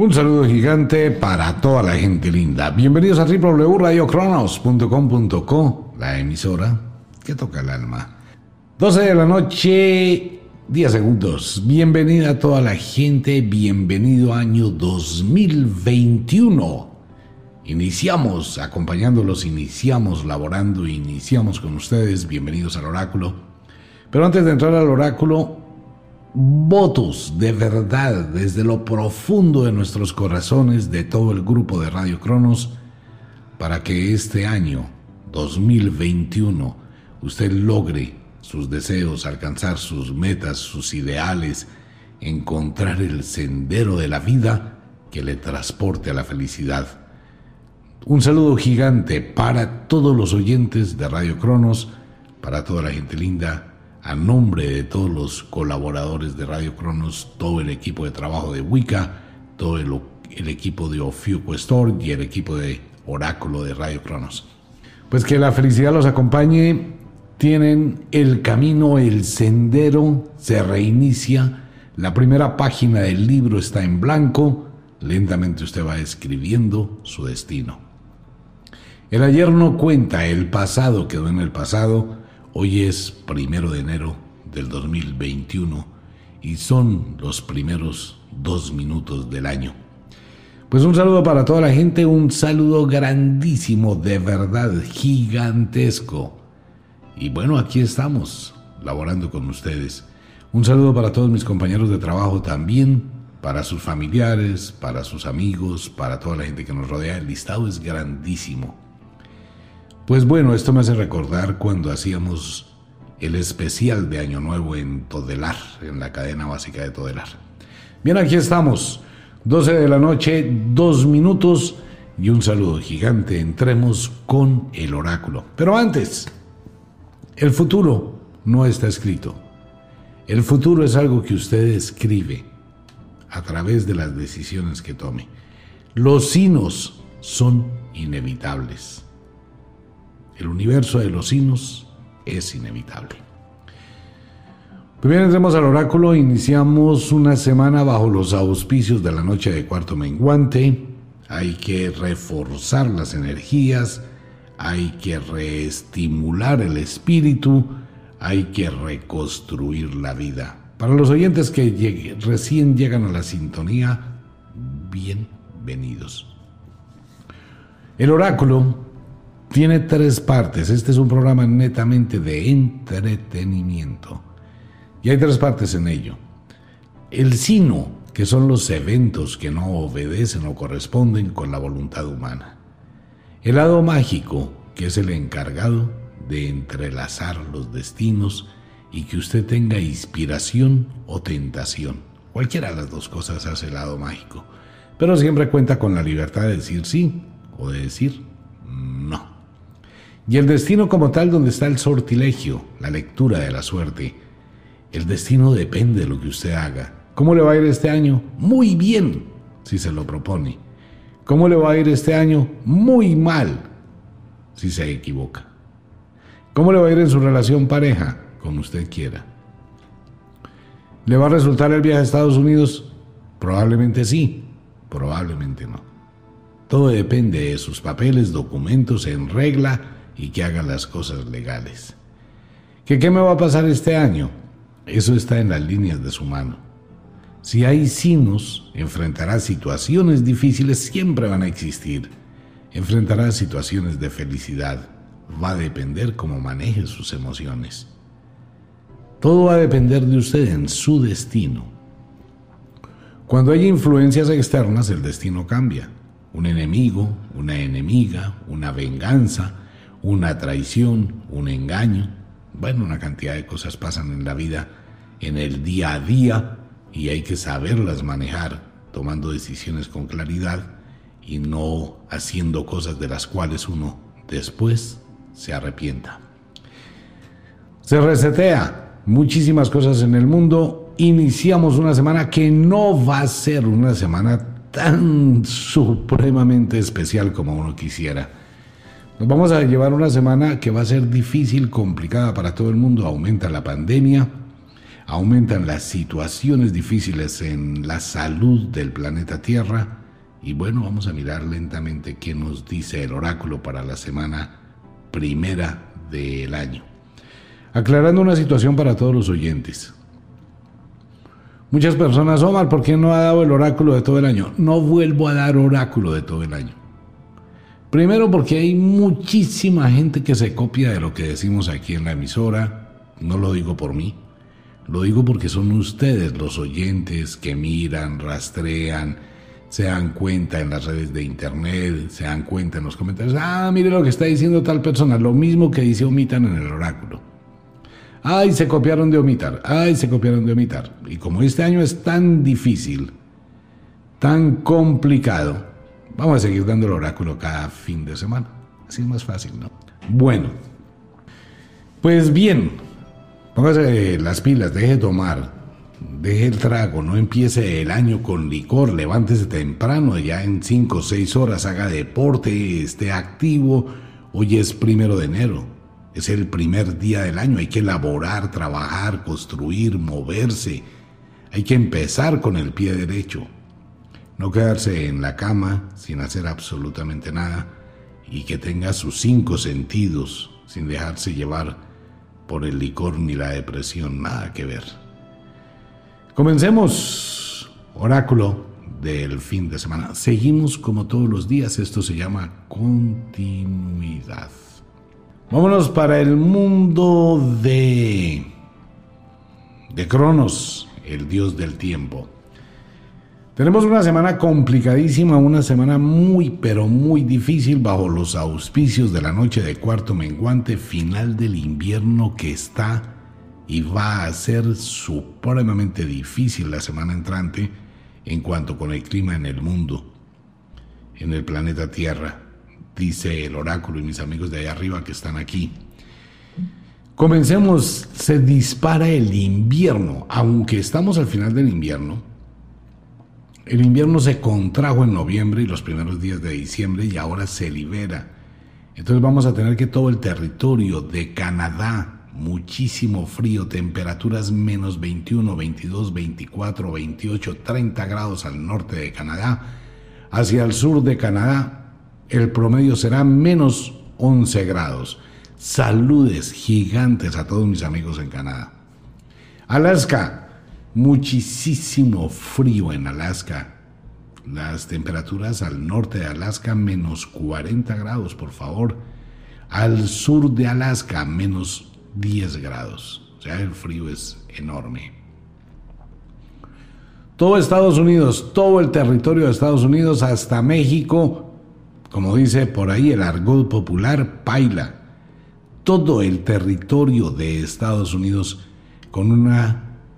Un saludo gigante para toda la gente linda. Bienvenidos a www.radiocronos.com.co, la emisora que toca el alma. 12 de la noche, 10 segundos. Bienvenida a toda la gente, bienvenido año 2021. Iniciamos acompañándolos, iniciamos laborando, iniciamos con ustedes. Bienvenidos al oráculo. Pero antes de entrar al oráculo, votos de verdad desde lo profundo de nuestros corazones de todo el grupo de Radio Cronos para que este año 2021 usted logre sus deseos, alcanzar sus metas, sus ideales, encontrar el sendero de la vida que le transporte a la felicidad. Un saludo gigante para todos los oyentes de Radio Cronos, para toda la gente linda a nombre de todos los colaboradores de Radio Cronos, todo el equipo de trabajo de Wicca, todo el, equipo de Ofiuco Store y el equipo de Oráculo de Radio Cronos. Pues que la felicidad los acompañe, tienen el camino, el sendero, se reinicia, la primera página del libro está en blanco, lentamente usted va escribiendo su destino. El ayer no cuenta, el pasado quedó en el pasado, Hoy es primero de enero del 2021 y son los primeros dos minutos del año. Pues un saludo para toda la gente, un saludo grandísimo, de verdad, gigantesco. Y bueno, aquí estamos, laborando con ustedes. Un saludo para todos mis compañeros de trabajo también, para sus familiares, para sus amigos, para toda la gente que nos rodea. El listado es grandísimo. Pues bueno, esto me hace recordar cuando hacíamos el especial de Año Nuevo en Todelar, en la cadena básica de Todelar. Bien, aquí estamos, 12 de la noche, dos minutos y un saludo gigante. Entremos con el oráculo. Pero antes, el futuro no está escrito. El futuro es algo que usted escribe a través de las decisiones que tome. Los sinos son inevitables. El universo de los signos es inevitable. Bien, entremos al oráculo. Iniciamos una semana bajo los auspicios de la noche de cuarto menguante. Hay que reforzar las energías, hay que reestimular el espíritu, hay que reconstruir la vida. Para los oyentes que recién llegan a la sintonía, bienvenidos. El oráculo tiene tres partes. Este es un programa netamente de entretenimiento. Y hay tres partes en ello. El sino, que son los eventos que no obedecen o corresponden con la voluntad humana. El lado mágico, que es el encargado de entrelazar los destinos y que usted tenga inspiración o tentación. Cualquiera de las dos cosas hace el lado mágico, pero siempre cuenta con la libertad de decir sí o de decir no. Y el destino como tal donde está el sortilegio, la lectura de la suerte. El destino depende de lo que usted haga. ¿Cómo le va a ir este año? Muy bien, si se lo propone. ¿Cómo le va a ir este año? Muy mal, si se equivoca. ¿Cómo le va a ir en su relación pareja? Como usted quiera. ¿Le va a resultar el viaje a Estados Unidos? Probablemente sí, probablemente no. Todo depende de sus papeles, documentos en regla y que haga las cosas legales. ¿Que qué me va a pasar este año? Eso está en las líneas de su mano. Si hay sinos, enfrentará situaciones difíciles, siempre van a existir. Enfrentará situaciones de felicidad. Va a depender cómo maneje sus emociones. Todo va a depender de usted en su destino. Cuando hay influencias externas, el destino cambia. Un enemigo, una enemiga, una venganza, una traición, un engaño. Bueno, una cantidad de cosas pasan en la vida, en el día a día, y hay que saberlas manejar, tomando decisiones con claridad y no haciendo cosas de las cuales uno después se arrepienta. Se resetea muchísimas cosas en el mundo. Iniciamos una semana que no va a ser una semana tan supremamente especial como uno quisiera nos vamos a llevar una semana que va a ser difícil, complicada para todo el mundo. Aumenta la pandemia, aumentan las situaciones difíciles en la salud del planeta Tierra. Y bueno, vamos a mirar lentamente qué nos dice el oráculo para la semana primera del año. Aclarando una situación para todos los oyentes. Muchas personas, Omar, ¿por qué no ha dado el oráculo de todo el año? No vuelvo a dar oráculo de todo el año. Primero porque hay muchísima gente que se copia de lo que decimos aquí en la emisora. No lo digo por mí. Lo digo porque son ustedes los oyentes que miran, rastrean, se dan cuenta en las redes de internet, se dan cuenta en los comentarios. Ah, mire lo que está diciendo tal persona. Lo mismo que dice Omitan en el oráculo. Ay, se copiaron de Omitar. Ay, se copiaron de Omitar. Y como este año es tan difícil, tan complicado, vamos a seguir dando el oráculo cada fin de semana. Así es más fácil, ¿no? Bueno, pues bien, póngase las pilas, deje de tomar, deje el trago, no empiece el año con licor, levántese temprano, ya en 5 o 6 horas haga deporte, esté activo. Hoy es primero de enero es el primer día del año, hay que elaborar, trabajar, construir, moverse. Hay que empezar con el pie derecho. No quedarse en la cama sin hacer absolutamente nada y que tenga sus cinco sentidos sin dejarse llevar por el licor ni la depresión, nada que ver. Comencemos, oráculo del fin de semana. Seguimos como todos los días, esto se llama continuidad. Vámonos para el mundo de de Cronos, el dios del tiempo. Tenemos una semana complicadísima, una semana muy pero muy difícil bajo los auspicios de la noche de cuarto menguante final del invierno que está y va a ser supremamente difícil la semana entrante en cuanto con el clima en el mundo, en el planeta Tierra dice el oráculo y mis amigos de allá arriba que están aquí. Comencemos, se dispara el invierno, aunque estamos al final del invierno. El invierno se contrajo en noviembre y los primeros días de diciembre y ahora se libera. Entonces vamos a tener que todo el territorio de Canadá, muchísimo frío, temperaturas menos 21, 22, 24, 28, 30 grados al norte de Canadá, hacia el sur de Canadá, el promedio será menos 11 grados. Saludes gigantes a todos mis amigos en Canadá. Alaska, muchísimo frío en Alaska. Las temperaturas al norte de Alaska menos 40 grados, por favor. Al sur de Alaska menos 10 grados. O sea, el frío es enorme. Todo Estados Unidos, todo el territorio de Estados Unidos hasta México como dice por ahí el argot popular, paila. Todo el territorio de Estados Unidos con un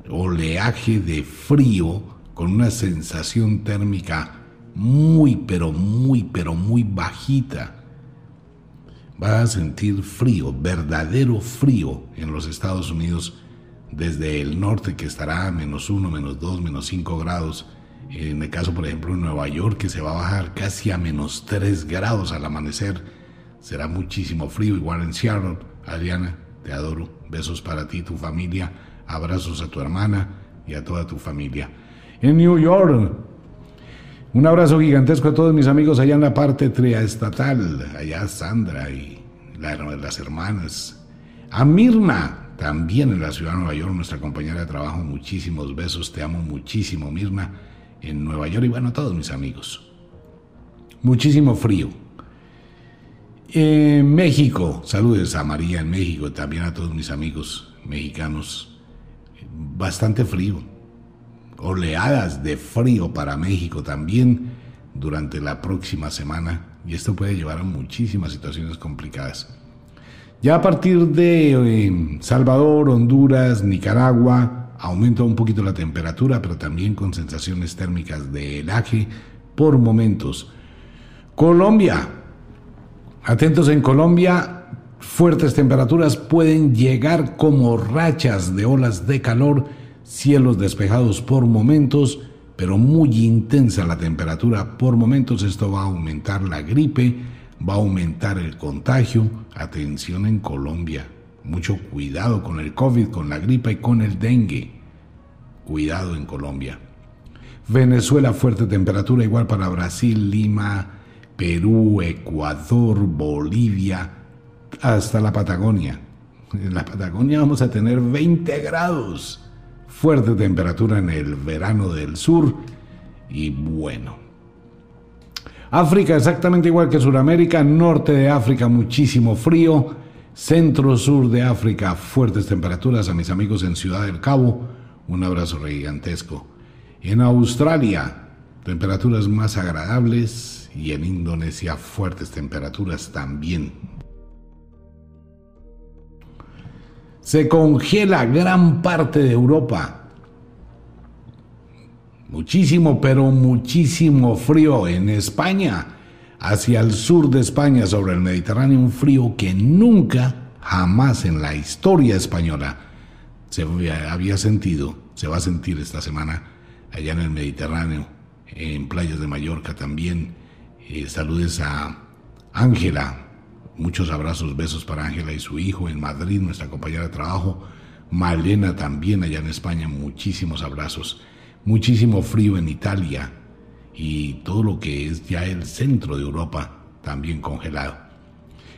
oleaje de frío, con una sensación térmica muy, pero muy, pero muy bajita. Va a sentir frío, verdadero frío en los Estados Unidos, desde el norte que estará a menos uno, menos dos, menos cinco grados, en el caso, por ejemplo, en Nueva York, que se va a bajar casi a menos 3 grados al amanecer, será muchísimo frío. Igual en Seattle, Adriana, te adoro. Besos para ti, tu familia. Abrazos a tu hermana y a toda tu familia. En New York, un abrazo gigantesco a todos mis amigos allá en la parte triestatal. Allá Sandra y las hermanas. A Mirna, también en la ciudad de Nueva York, nuestra compañera de trabajo. Muchísimos besos, te amo muchísimo, Mirna en Nueva York y bueno, a todos mis amigos. Muchísimo frío. En México, saludos a María en México, también a todos mis amigos mexicanos. Bastante frío. Oleadas de frío para México también durante la próxima semana y esto puede llevar a muchísimas situaciones complicadas. Ya a partir de eh, Salvador, Honduras, Nicaragua, aumenta un poquito la temperatura, pero también con sensaciones térmicas de helaje por momentos. Colombia. Atentos en Colombia, fuertes temperaturas pueden llegar como rachas de olas de calor, cielos despejados por momentos, pero muy intensa la temperatura por momentos. Esto va a aumentar la gripe, va a aumentar el contagio. Atención en Colombia. Mucho cuidado con el COVID, con la gripa y con el dengue. Cuidado en Colombia. Venezuela, fuerte temperatura, igual para Brasil, Lima, Perú, Ecuador, Bolivia, hasta la Patagonia. En la Patagonia vamos a tener 20 grados. Fuerte temperatura en el verano del sur. Y bueno. África exactamente igual que Sudamérica. Norte de África muchísimo frío. Centro-sur de África fuertes temperaturas. A mis amigos en Ciudad del Cabo, un abrazo gigantesco. En Australia, temperaturas más agradables. Y en Indonesia, fuertes temperaturas también. Se congela gran parte de Europa. Muchísimo, pero muchísimo frío en España. Hacia el sur de España, sobre el Mediterráneo, un frío que nunca, jamás en la historia española se había sentido, se va a sentir esta semana allá en el Mediterráneo, en playas de Mallorca también. Eh, saludes a Ángela, Muchos abrazos, besos para Ángela y su hijo en Madrid, nuestra compañera de trabajo. Malena también allá en España, muchísimos abrazos. Muchísimo frío en Italia y todo lo que es ya el centro de Europa también congelado.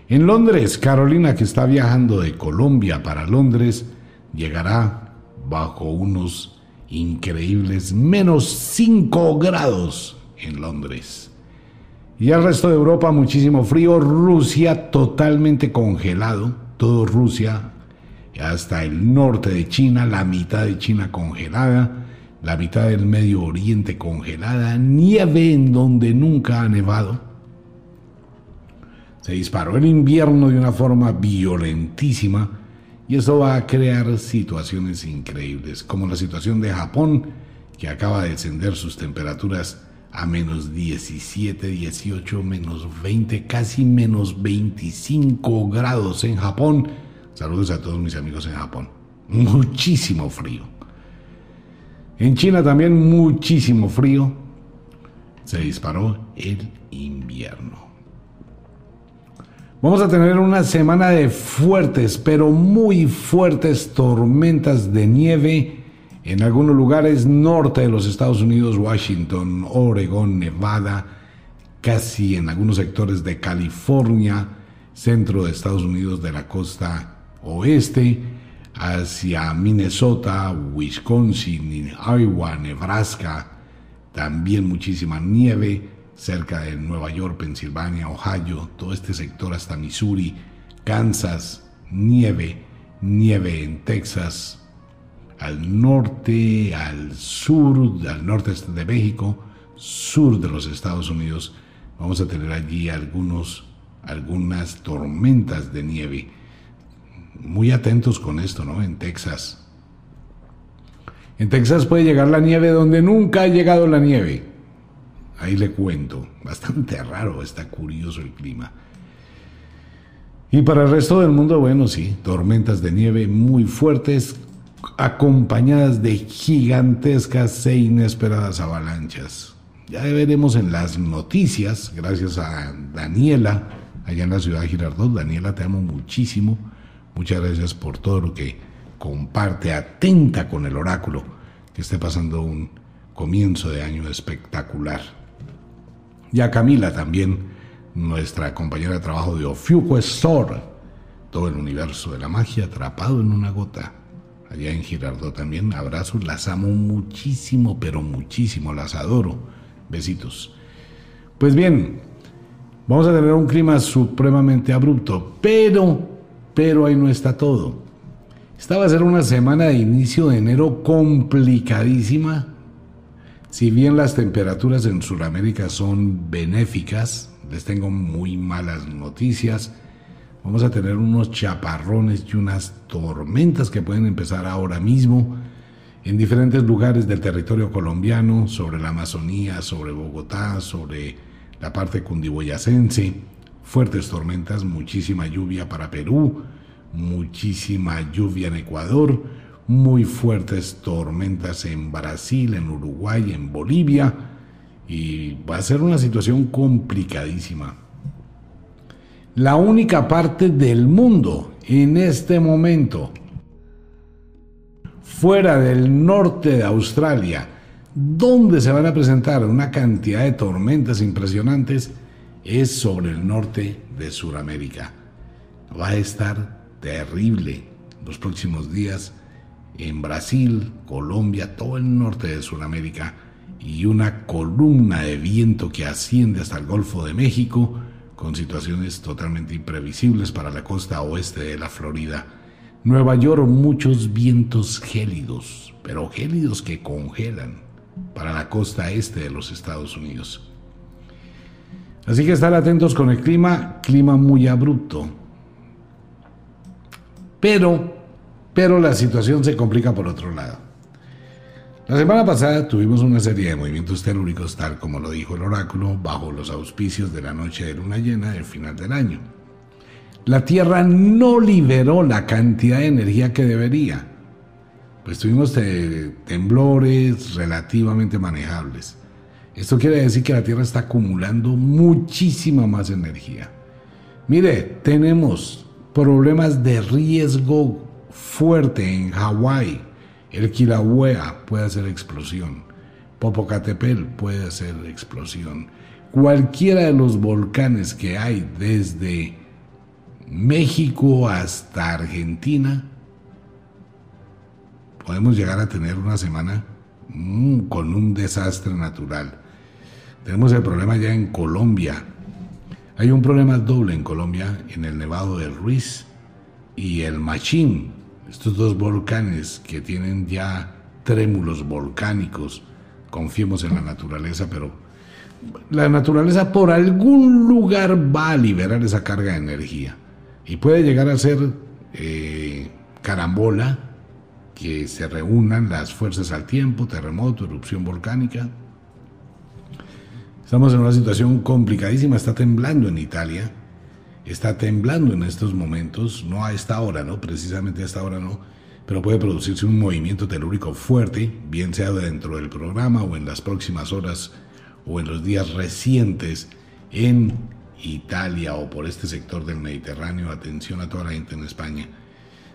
En Londres, Carolina, que está viajando de Colombia para Londres, llegará bajo unos increíbles menos 5 grados en Londres. Y el resto de Europa muchísimo frío, Rusia totalmente congelado, todo Rusia, hasta el norte de China, la mitad de China congelada, la mitad del Medio Oriente congelada, nieve en donde nunca ha nevado. Se disparó el invierno de una forma violentísima y eso va a crear situaciones increíbles, como la situación de Japón, que acaba de descender sus temperaturas a menos 17, 18, menos 20, casi menos 25 grados en Japón. Saludos a todos mis amigos en Japón. Muchísimo frío. En China también muchísimo frío. Se disparó el invierno. Vamos a tener una semana de fuertes, pero muy fuertes tormentas de nieve en algunos lugares norte de los Estados Unidos, Washington, Oregon, Nevada, casi en algunos sectores de California, centro de Estados Unidos de la costa oeste, hacia Minnesota, Wisconsin, Iowa, Nebraska, también muchísima nieve cerca de Nueva York, Pensilvania, Ohio, todo este sector hasta Missouri, Kansas, nieve, nieve en Texas, al norte, al sur, al norte de México, sur de los Estados Unidos, vamos a tener allí algunos, algunas tormentas de nieve. Muy atentos con esto, ¿no? En Texas. En Texas puede llegar la nieve donde nunca ha llegado la nieve. Ahí le cuento. Bastante raro, está curioso el clima. Y para el resto del mundo, bueno, sí, tormentas de nieve muy fuertes acompañadas de gigantescas e inesperadas avalanchas. Ya veremos en las noticias, gracias a Daniela, allá en la ciudad de Girardot. Daniela, te amo muchísimo. Muchas gracias por todo lo que comparte, atenta con el oráculo, que esté pasando un comienzo de año espectacular. Y a Camila también, nuestra compañera de trabajo de Ofiuco Store, todo el universo de la magia atrapado en una gota allá en Girardot también. Abrazos, las amo muchísimo, pero muchísimo, las adoro. Besitos. Pues bien, vamos a tener un clima supremamente abrupto, pero, pero ahí no está todo. Esta va a ser una semana de inicio de enero complicadísima. Si bien las temperaturas en Sudamérica son benéficas, les tengo muy malas noticias Vamos a tener unos chaparrones y unas tormentas que pueden empezar ahora mismo en diferentes lugares del territorio colombiano, sobre la Amazonía, sobre Bogotá, sobre la parte cundiboyacense. Fuertes tormentas, muchísima lluvia para Perú, muchísima lluvia en Ecuador, muy fuertes tormentas en Brasil, en Uruguay, en Bolivia. Y va a ser una situación complicadísima la única parte del mundo en este momento fuera del norte de Australia, donde se van a presentar una cantidad de tormentas impresionantes, es sobre el norte de Sudamérica. Va a estar terrible los próximos días en Brasil, Colombia, todo el norte de Sudamérica y una columna de viento que asciende hasta el Golfo de México con situaciones totalmente imprevisibles para la costa oeste de la Florida. Nueva York, muchos vientos gélidos, pero gélidos que congelan para la costa este de los Estados Unidos. Así que estar atentos con el clima, clima muy abrupto. Pero, pero la situación se complica por otro lado. La semana pasada tuvimos una serie de movimientos telúricos, tal como lo dijo el oráculo, bajo los auspicios de la noche de luna llena del final del año. La Tierra no liberó la cantidad de energía que debería. Pues tuvimos temblores relativamente manejables. Esto quiere decir que la Tierra está acumulando muchísima más energía. Mire, tenemos problemas de riesgo fuerte en Hawái el Kilauea puede hacer explosión. Popocatépetl puede hacer explosión. Cualquiera de los volcanes que hay desde México hasta Argentina, podemos llegar a tener una semana mm, con un desastre natural. Tenemos el problema ya en Colombia. Hay un problema doble en Colombia, en el Nevado del Ruiz y el Machín estos dos volcanes que tienen ya trémulos volcánicos, confiemos en la naturaleza, pero la naturaleza por algún lugar va a liberar esa carga de energía y puede llegar a ser eh, carambola, que se reúnan las fuerzas al tiempo, terremoto, erupción volcánica. Estamos en una situación complicadísima, está temblando en Italia está temblando en estos momentos, no a esta hora, ¿no? Precisamente a esta hora no, pero puede producirse un movimiento telúrico fuerte, bien sea dentro del programa o en las próximas horas o en los días recientes en Italia o por este sector del Mediterráneo. Atención a toda la gente en España.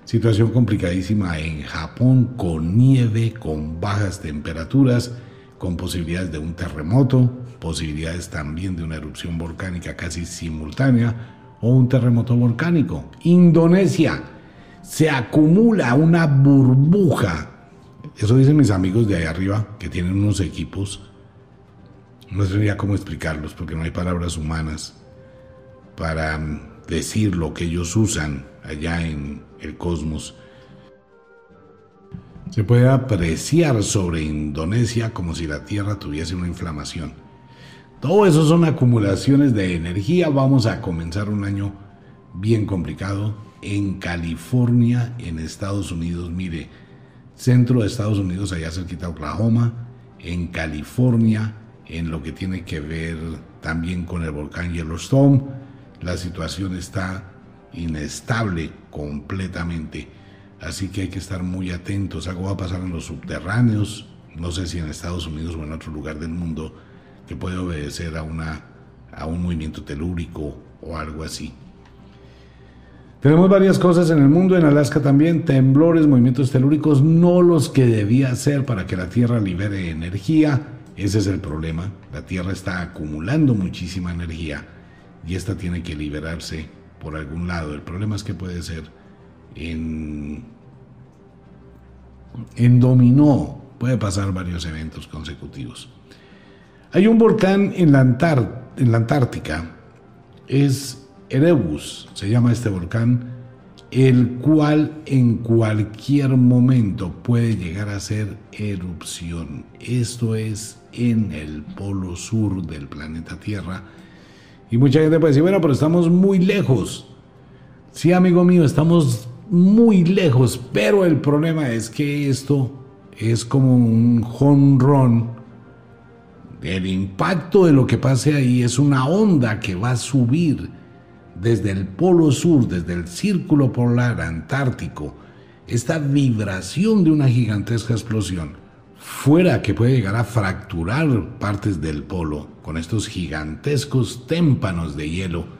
Situación complicadísima en Japón con nieve, con bajas temperaturas, con posibilidades de un terremoto, posibilidades también de una erupción volcánica casi simultánea o un terremoto volcánico. Indonesia, se acumula una burbuja. Eso dicen mis amigos de ahí arriba, que tienen unos equipos. No sé cómo explicarlos, porque no hay palabras humanas para mm, decir lo que ellos usan allá en el cosmos. Se puede apreciar sobre Indonesia como si la Tierra tuviese una inflamación. Todo eso son acumulaciones de energía. Vamos a comenzar un año bien complicado. En California, en Estados Unidos, mire, centro de Estados Unidos, allá cerquita Oklahoma, en California, en lo que tiene que ver también con el volcán Yellowstone, la situación está inestable completamente. Así que hay que estar muy atentos. Algo va a pasar en los subterráneos, no sé si en Estados Unidos o en otro lugar del mundo que puede obedecer a, una, a un movimiento telúrico o algo así. Tenemos varias cosas en el mundo, en Alaska también, temblores, movimientos telúricos, no los que debía ser para que la Tierra libere energía. Ese es el problema. La Tierra está acumulando muchísima energía y esta tiene que liberarse por algún lado. El problema es que puede ser en, en dominó, puede pasar varios eventos consecutivos. Hay un volcán en la, Antártica, es Erebus, se llama este volcán, el cual en cualquier momento puede llegar a ser erupción. Esto es en el polo sur del planeta Tierra. Y mucha gente puede decir, bueno, pero estamos muy lejos. Sí, amigo mío, estamos muy lejos, pero el problema es que esto es como un jonrón el impacto de lo que pase ahí es una onda que va a subir desde el polo sur, desde el círculo polar antártico, esta vibración de una gigantesca explosión, fuera que puede llegar a fracturar partes del polo con estos gigantescos témpanos de hielo,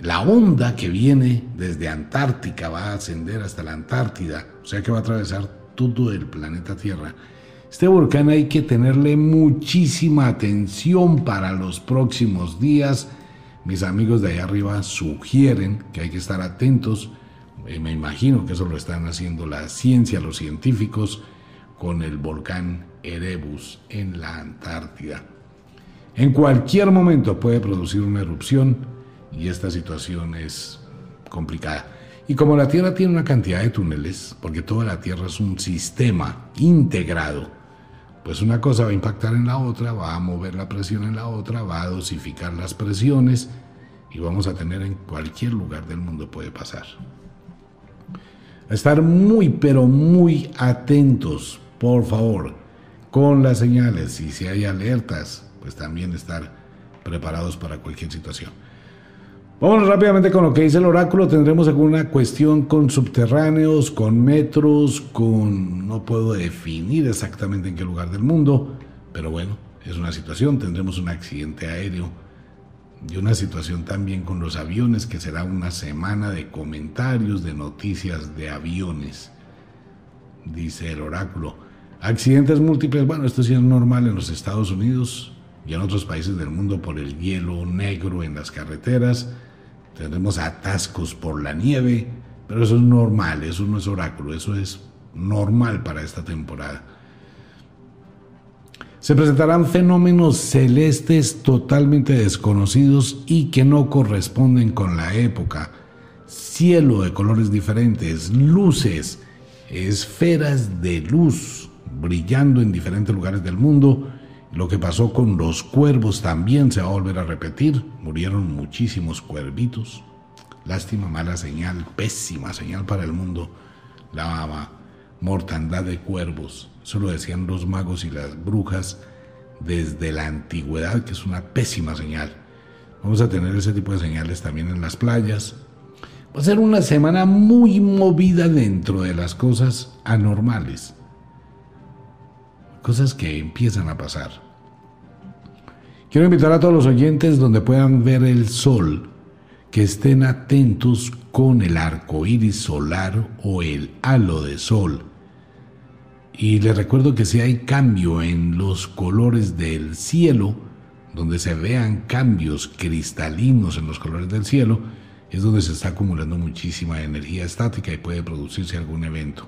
la onda que viene desde Antártica va a ascender hasta la Antártida, o sea que va a atravesar todo el planeta Tierra. Este volcán hay que tenerle muchísima atención para los próximos días. Mis amigos de allá arriba sugieren que hay que estar atentos. Eh, me imagino que eso lo están haciendo la ciencia, los científicos, con el volcán Erebus en la Antártida. En cualquier momento puede producir una erupción y esta situación es complicada. Y como la Tierra tiene una cantidad de túneles, porque toda la Tierra es un sistema integrado, pues una cosa va a impactar en la otra, va a mover la presión en la otra, va a dosificar las presiones y vamos a tener en cualquier lugar del mundo puede pasar. estar muy, pero muy atentos, por favor, con las señales y si hay alertas, pues también estar preparados para cualquier situación. Vamos rápidamente con lo que dice el oráculo. Tendremos alguna cuestión con subterráneos, con metros, con... no puedo definir exactamente en qué lugar del mundo, pero bueno, es una situación. Tendremos un accidente aéreo y una situación también con los aviones, que será una semana de comentarios, de noticias de aviones, dice el oráculo. Accidentes múltiples, bueno, esto sí es normal en los Estados Unidos y en otros países del mundo por el hielo negro en las carreteras tendremos atascos por la nieve, pero eso es normal, eso no es oráculo, eso es normal para esta temporada. Se presentarán fenómenos celestes totalmente desconocidos y que no corresponden con la época. Cielo de colores diferentes, luces, esferas de luz brillando en diferentes lugares del mundo lo que pasó con los cuervos también se va a volver a repetir. Murieron muchísimos cuervitos. Lástima, mala señal, pésima señal para el mundo. La mortandad de cuervos. Eso lo decían los magos y las brujas desde la antigüedad, que es una pésima señal. Vamos a tener ese tipo de señales también en las playas. Va a ser una semana muy movida dentro de las cosas anormales cosas que empiezan a pasar. Quiero invitar a todos los oyentes donde puedan ver el sol, que estén atentos con el arco iris solar o el halo de sol. Y les recuerdo que si hay cambio en los colores del cielo, donde se vean cambios cristalinos en los colores del cielo, es donde se está acumulando muchísima energía estática y puede producirse algún evento.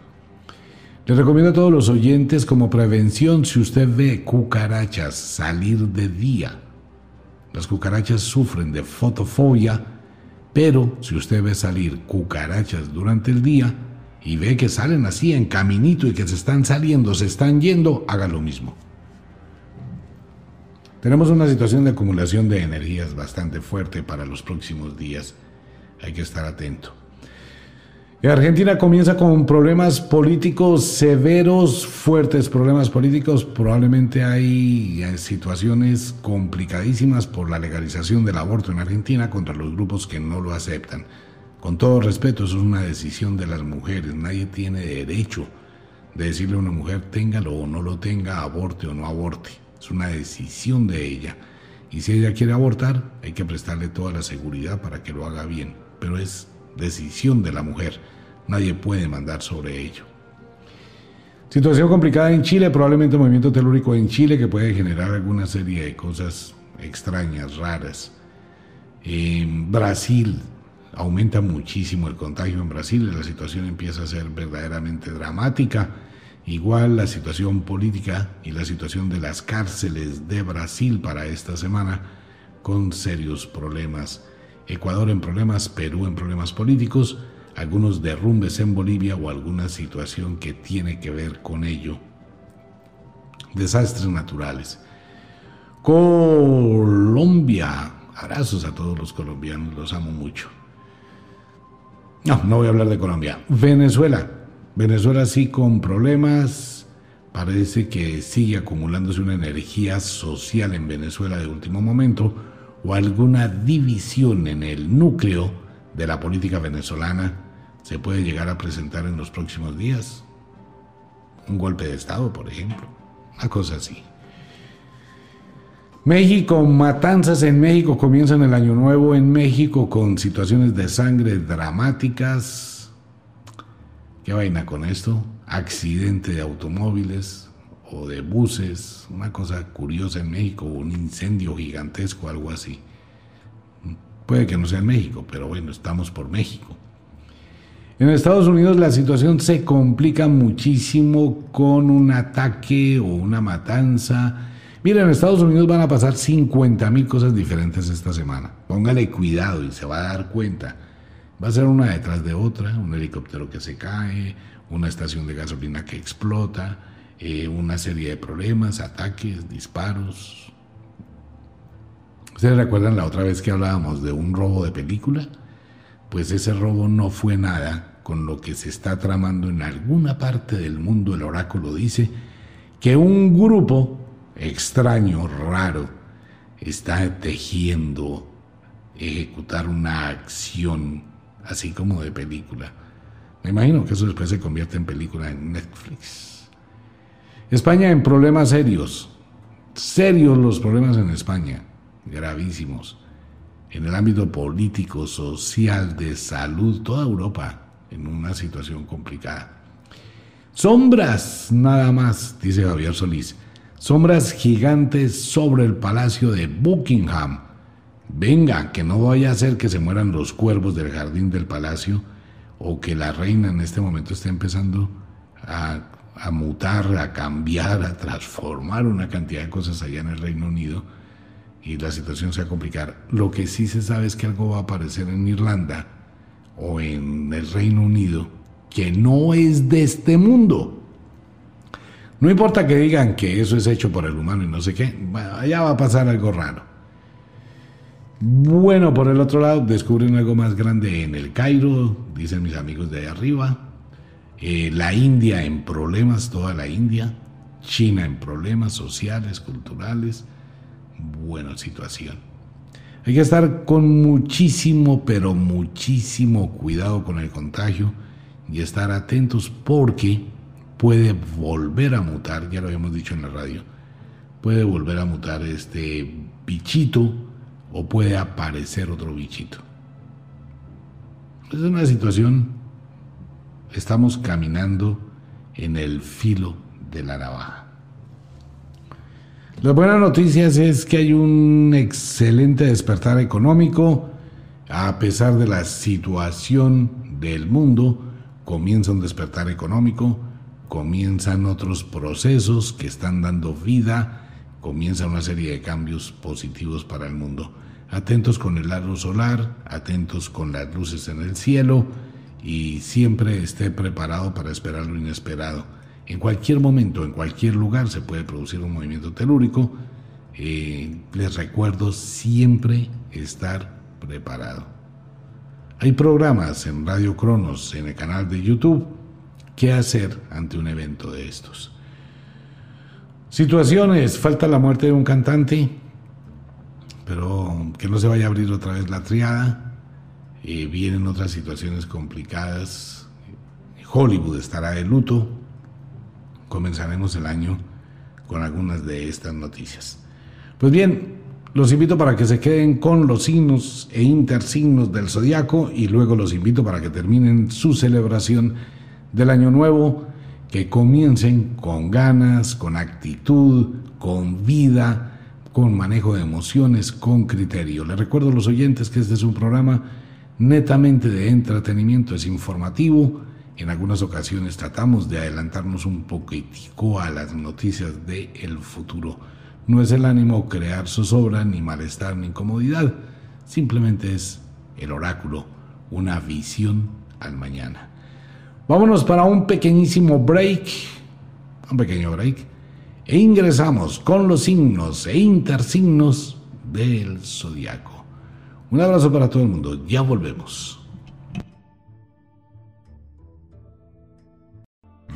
Les recomiendo a todos los oyentes como prevención si usted ve cucarachas salir de día. Las cucarachas sufren de fotofobia, pero si usted ve salir cucarachas durante el día y ve que salen así en caminito y que se están saliendo, se están yendo, haga lo mismo. Tenemos una situación de acumulación de energías bastante fuerte para los próximos días. Hay que estar atento. Argentina comienza con problemas políticos severos, fuertes problemas políticos. Probablemente hay eh, situaciones complicadísimas por la legalización del aborto en Argentina contra los grupos que no lo aceptan. Con todo respeto, eso es una decisión de las mujeres. Nadie tiene derecho de decirle a una mujer téngalo o no lo tenga, aborte o no aborte. Es una decisión de ella. Y si ella quiere abortar, hay que prestarle toda la seguridad para que lo haga bien. Pero es decisión de la mujer. Nadie puede mandar sobre ello. Situación complicada en Chile, probablemente movimiento telúrico en Chile que puede generar alguna serie de cosas extrañas, raras. En Brasil aumenta muchísimo el contagio en Brasil la situación empieza a ser verdaderamente dramática. Igual la situación política y la situación de las cárceles de Brasil para esta semana con serios problemas Ecuador en problemas, Perú en problemas políticos, algunos derrumbes en Bolivia o alguna situación que tiene que ver con ello. Desastres naturales. Colombia. Abrazos a todos los colombianos, los amo mucho. No, no voy a hablar de Colombia. Venezuela. Venezuela sí con problemas. Parece que sigue acumulándose una energía social en Venezuela de último momento o alguna división en el núcleo de la política venezolana se puede llegar a presentar en los próximos días. Un golpe de Estado, por ejemplo. Una cosa así. México, matanzas en México, comienzan el año nuevo en México con situaciones de sangre dramáticas. ¿Qué vaina con esto? accidente de automóviles o de buses, una cosa curiosa en México, un incendio gigantesco, algo así. Puede que no sea en México, pero bueno, estamos por México. En Estados Unidos la situación se complica muchísimo con un ataque o una matanza. Miren, en Estados Unidos van a pasar 50 mil cosas diferentes esta semana. Póngale cuidado y se va a dar cuenta. Va a ser una detrás de otra, un helicóptero que se cae, una estación de gasolina que explota, eh, una serie de problemas, ataques, disparos. ¿Ustedes recuerdan la otra vez que hablábamos de un robo de película? Pues ese robo no fue nada con lo que se está tramando en alguna parte del mundo, el oráculo dice que un grupo extraño, raro, está tejiendo ejecutar una acción así como de película. Me imagino que eso después se convierte en película en Netflix. España en problemas serios, serios los problemas en España, gravísimos, en el ámbito político, social, de salud, toda Europa en una situación complicada. Sombras, nada más, dice Javier Solís. Sombras gigantes sobre el palacio de Buckingham. Venga, que no vaya a ser que se mueran los cuervos del jardín del palacio o que la reina en este momento esté empezando a, a mutar, a cambiar, a transformar una cantidad de cosas allá en el Reino Unido y la situación se va a complicar. Lo que sí se sabe es que algo va a aparecer en Irlanda o en el Reino Unido que no es de este mundo. No importa que digan que eso es hecho por el humano y no sé qué, allá va a pasar algo raro. Bueno, por el otro lado, descubren algo más grande en el Cairo, dicen mis amigos de ahí arriba. Eh, la India en problemas, toda la India. China en problemas sociales, culturales. Buena situación. Hay que estar con muchísimo, pero muchísimo cuidado con el contagio y estar atentos porque puede volver a mutar, ya lo habíamos dicho en la radio, puede volver a mutar este bichito o puede aparecer otro bichito. Es una situación, estamos caminando en el filo de la navaja. Las buenas noticias es que hay un excelente despertar económico. A pesar de la situación del mundo, comienza un despertar económico, comienzan otros procesos que están dando vida, comienza una serie de cambios positivos para el mundo. Atentos con el aro solar, atentos con las luces en el cielo y siempre esté preparado para esperar lo inesperado en cualquier momento, en cualquier lugar se puede producir un movimiento telúrico. Eh, les recuerdo siempre estar preparado. Hay programas en Radio Cronos, en el canal de YouTube, qué hacer ante un evento de estos. Situaciones, falta la muerte de un cantante, pero que no se vaya a abrir otra vez la triada. Eh, vienen otras situaciones complicadas. Hollywood estará de luto comenzaremos el año con algunas de estas noticias. Pues bien, los invito para que se queden con los signos e intersignos del zodiaco y luego los invito para que terminen su celebración del año nuevo, que comiencen con ganas, con actitud, con vida, con manejo de emociones, con criterio. Les recuerdo a los oyentes que este es un programa netamente de entretenimiento, es informativo en algunas ocasiones tratamos de adelantarnos un poquitico a las noticias del el futuro. No es el ánimo crear zozobra, ni malestar, ni incomodidad. Simplemente es el oráculo, una visión al mañana. Vámonos para un pequeñísimo break, un pequeño break, e ingresamos con los signos e intersignos del zodiaco. Un abrazo para todo el mundo, ya volvemos.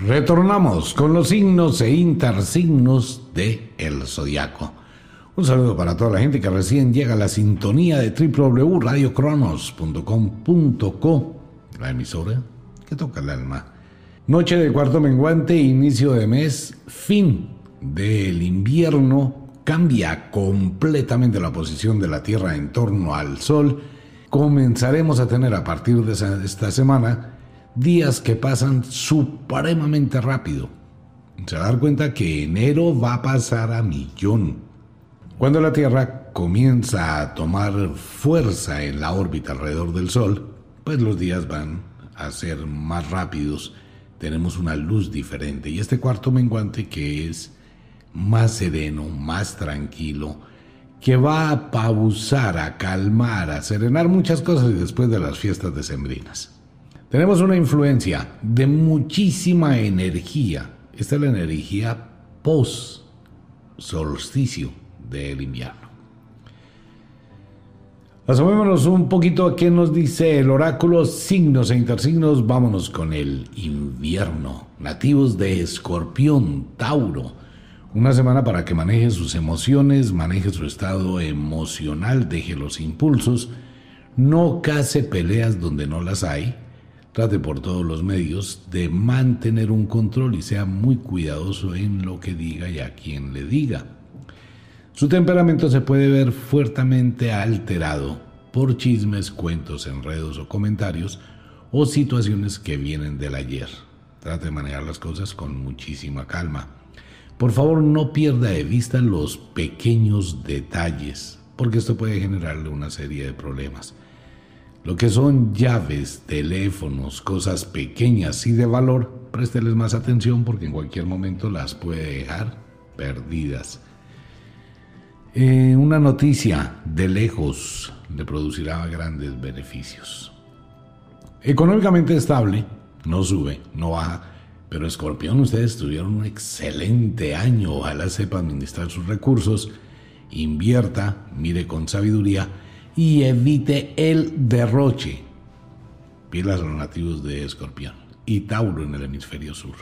Retornamos con los signos e intersignos de el zodiaco. Un saludo para toda la gente que recién llega a la sintonía de www.radiocronos.com.co, la emisora que toca el alma. Noche de cuarto menguante, inicio de mes, fin del invierno, cambia completamente la posición de la Tierra en torno al Sol. Comenzaremos a tener a partir de esta semana días que pasan supremamente rápido. Se va cuenta que enero va a pasar a millón. Cuando la Tierra comienza a tomar fuerza en la órbita alrededor del Sol, pues los días van a ser más rápidos, tenemos una luz diferente. Y este cuarto menguante que es más sereno, más tranquilo, que va a pausar, a calmar, a serenar muchas cosas después de las fiestas decembrinas. Tenemos una influencia de muchísima energía. Esta es la energía post solsticio del invierno. Asomémonos un poquito a qué nos dice el oráculo signos e intersignos. Vámonos con el invierno. Nativos de Escorpión, Tauro. Una semana para que maneje sus emociones, maneje su estado emocional, deje los impulsos, no case peleas donde no las hay, trate por todos los medios de mantener un control y sea muy cuidadoso en lo que diga y a quien le diga. Su temperamento se puede ver fuertemente alterado por chismes, cuentos, enredos o comentarios o situaciones que vienen del ayer. Trate de manejar las cosas con muchísima calma. Por favor, no pierda de vista los pequeños detalles, porque esto puede generarle una serie de problemas. Lo que son llaves, teléfonos, cosas pequeñas y de valor, présteles más atención porque en cualquier momento las puede dejar perdidas. Eh, una noticia de lejos le producirá grandes beneficios. Económicamente estable, no sube, no baja, pero Escorpión, ustedes tuvieron un excelente año. Ojalá sepa administrar sus recursos, invierta, mire con sabiduría y evite el derroche. Pilas los nativos de Escorpión y Tauro en el hemisferio sur.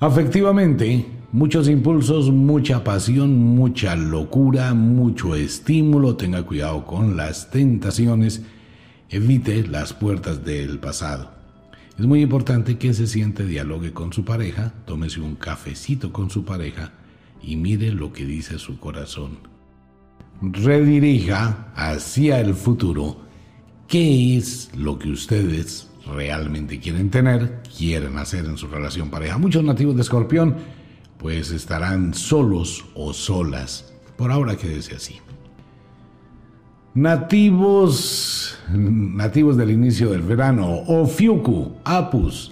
Afectivamente, muchos impulsos, mucha pasión, mucha locura, mucho estímulo. Tenga cuidado con las tentaciones. Evite las puertas del pasado. Es muy importante que se siente, dialogue con su pareja, tómese un cafecito con su pareja y mire lo que dice su corazón. Redirija hacia el futuro qué es lo que ustedes realmente quieren tener, quieren hacer en su relación pareja. Muchos nativos de Escorpión pues estarán solos o solas. Por ahora quédese así. Nativos, nativos del inicio del verano, Ofiuku, Apus.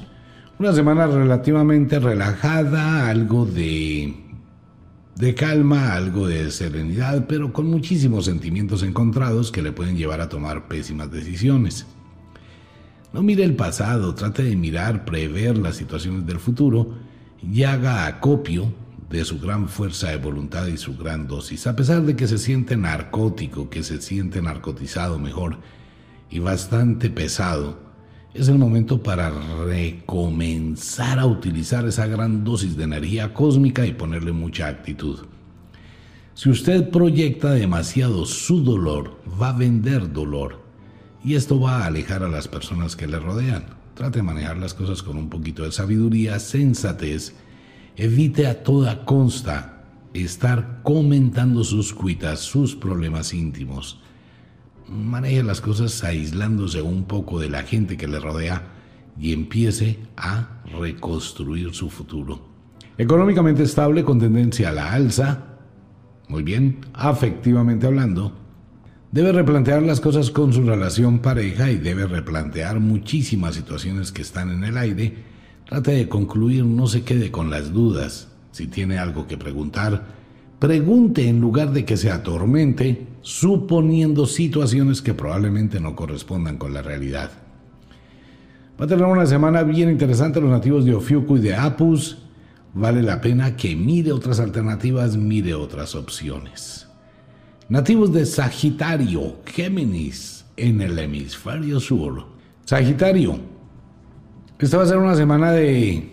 Una semana relativamente relajada, algo de, de calma, algo de serenidad, pero con muchísimos sentimientos encontrados que le pueden llevar a tomar pésimas decisiones. No mire el pasado, trate de mirar, prever las situaciones del futuro y haga acopio de su gran fuerza de voluntad y su gran dosis, a pesar de que se siente narcótico, que se siente narcotizado mejor y bastante pesado, es el momento para recomenzar a utilizar esa gran dosis de energía cósmica y ponerle mucha actitud. Si usted proyecta demasiado su dolor, va a vender dolor y esto va a alejar a las personas que le rodean. Trate de manejar las cosas con un poquito de sabiduría, sensatez Evite a toda consta estar comentando sus cuitas, sus problemas íntimos. Maneje las cosas aislándose un poco de la gente que le rodea y empiece a reconstruir su futuro. Económicamente estable con tendencia a la alza, muy bien, afectivamente hablando, debe replantear las cosas con su relación pareja y debe replantear muchísimas situaciones que están en el aire Trate de concluir, no se quede con las dudas. Si tiene algo que preguntar, pregunte en lugar de que se atormente, suponiendo situaciones que probablemente no correspondan con la realidad. Va a tener una semana bien interesante los nativos de Ofiuku y de Apus. Vale la pena que mire otras alternativas, mire otras opciones. Nativos de Sagitario, Géminis, en el hemisferio sur. Sagitario, esta va a ser una semana de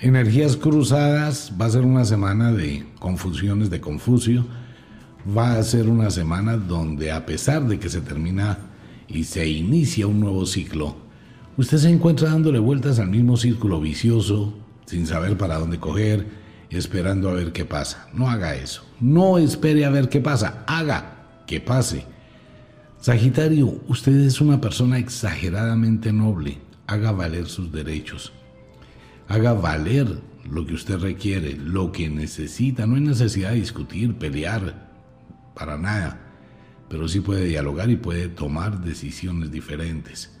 energías cruzadas, va a ser una semana de confusiones de Confucio, va a ser una semana donde a pesar de que se termina y se inicia un nuevo ciclo, usted se encuentra dándole vueltas al mismo círculo vicioso, sin saber para dónde coger, esperando a ver qué pasa. No haga eso. No espere a ver qué pasa, haga que pase. Sagitario, usted es una persona exageradamente noble. Haga valer sus derechos. Haga valer lo que usted requiere, lo que necesita. No hay necesidad de discutir, pelear, para nada. Pero sí puede dialogar y puede tomar decisiones diferentes.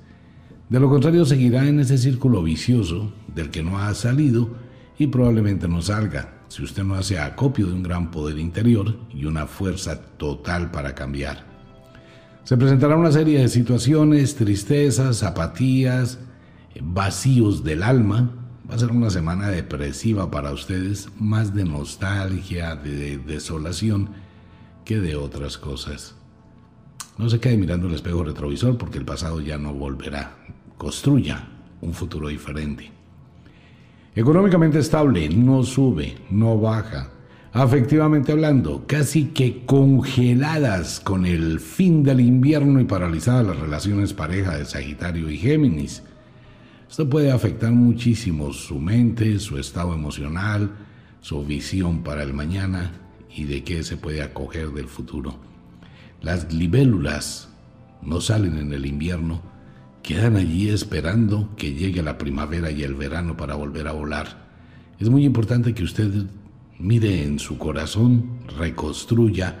De lo contrario, seguirá en ese círculo vicioso del que no ha salido y probablemente no salga si usted no hace acopio de un gran poder interior y una fuerza total para cambiar. Se presentará una serie de situaciones, tristezas, apatías, vacíos del alma. Va a ser una semana depresiva para ustedes, más de nostalgia, de desolación que de otras cosas. No se quede mirando el espejo retrovisor porque el pasado ya no volverá. Construya un futuro diferente. Económicamente estable, no sube, no baja. Afectivamente hablando, casi que congeladas con el fin del invierno y paralizadas las relaciones pareja de Sagitario y Géminis. Esto puede afectar muchísimo su mente, su estado emocional, su visión para el mañana y de qué se puede acoger del futuro. Las libélulas no salen en el invierno, quedan allí esperando que llegue la primavera y el verano para volver a volar. Es muy importante que usted mire en su corazón, reconstruya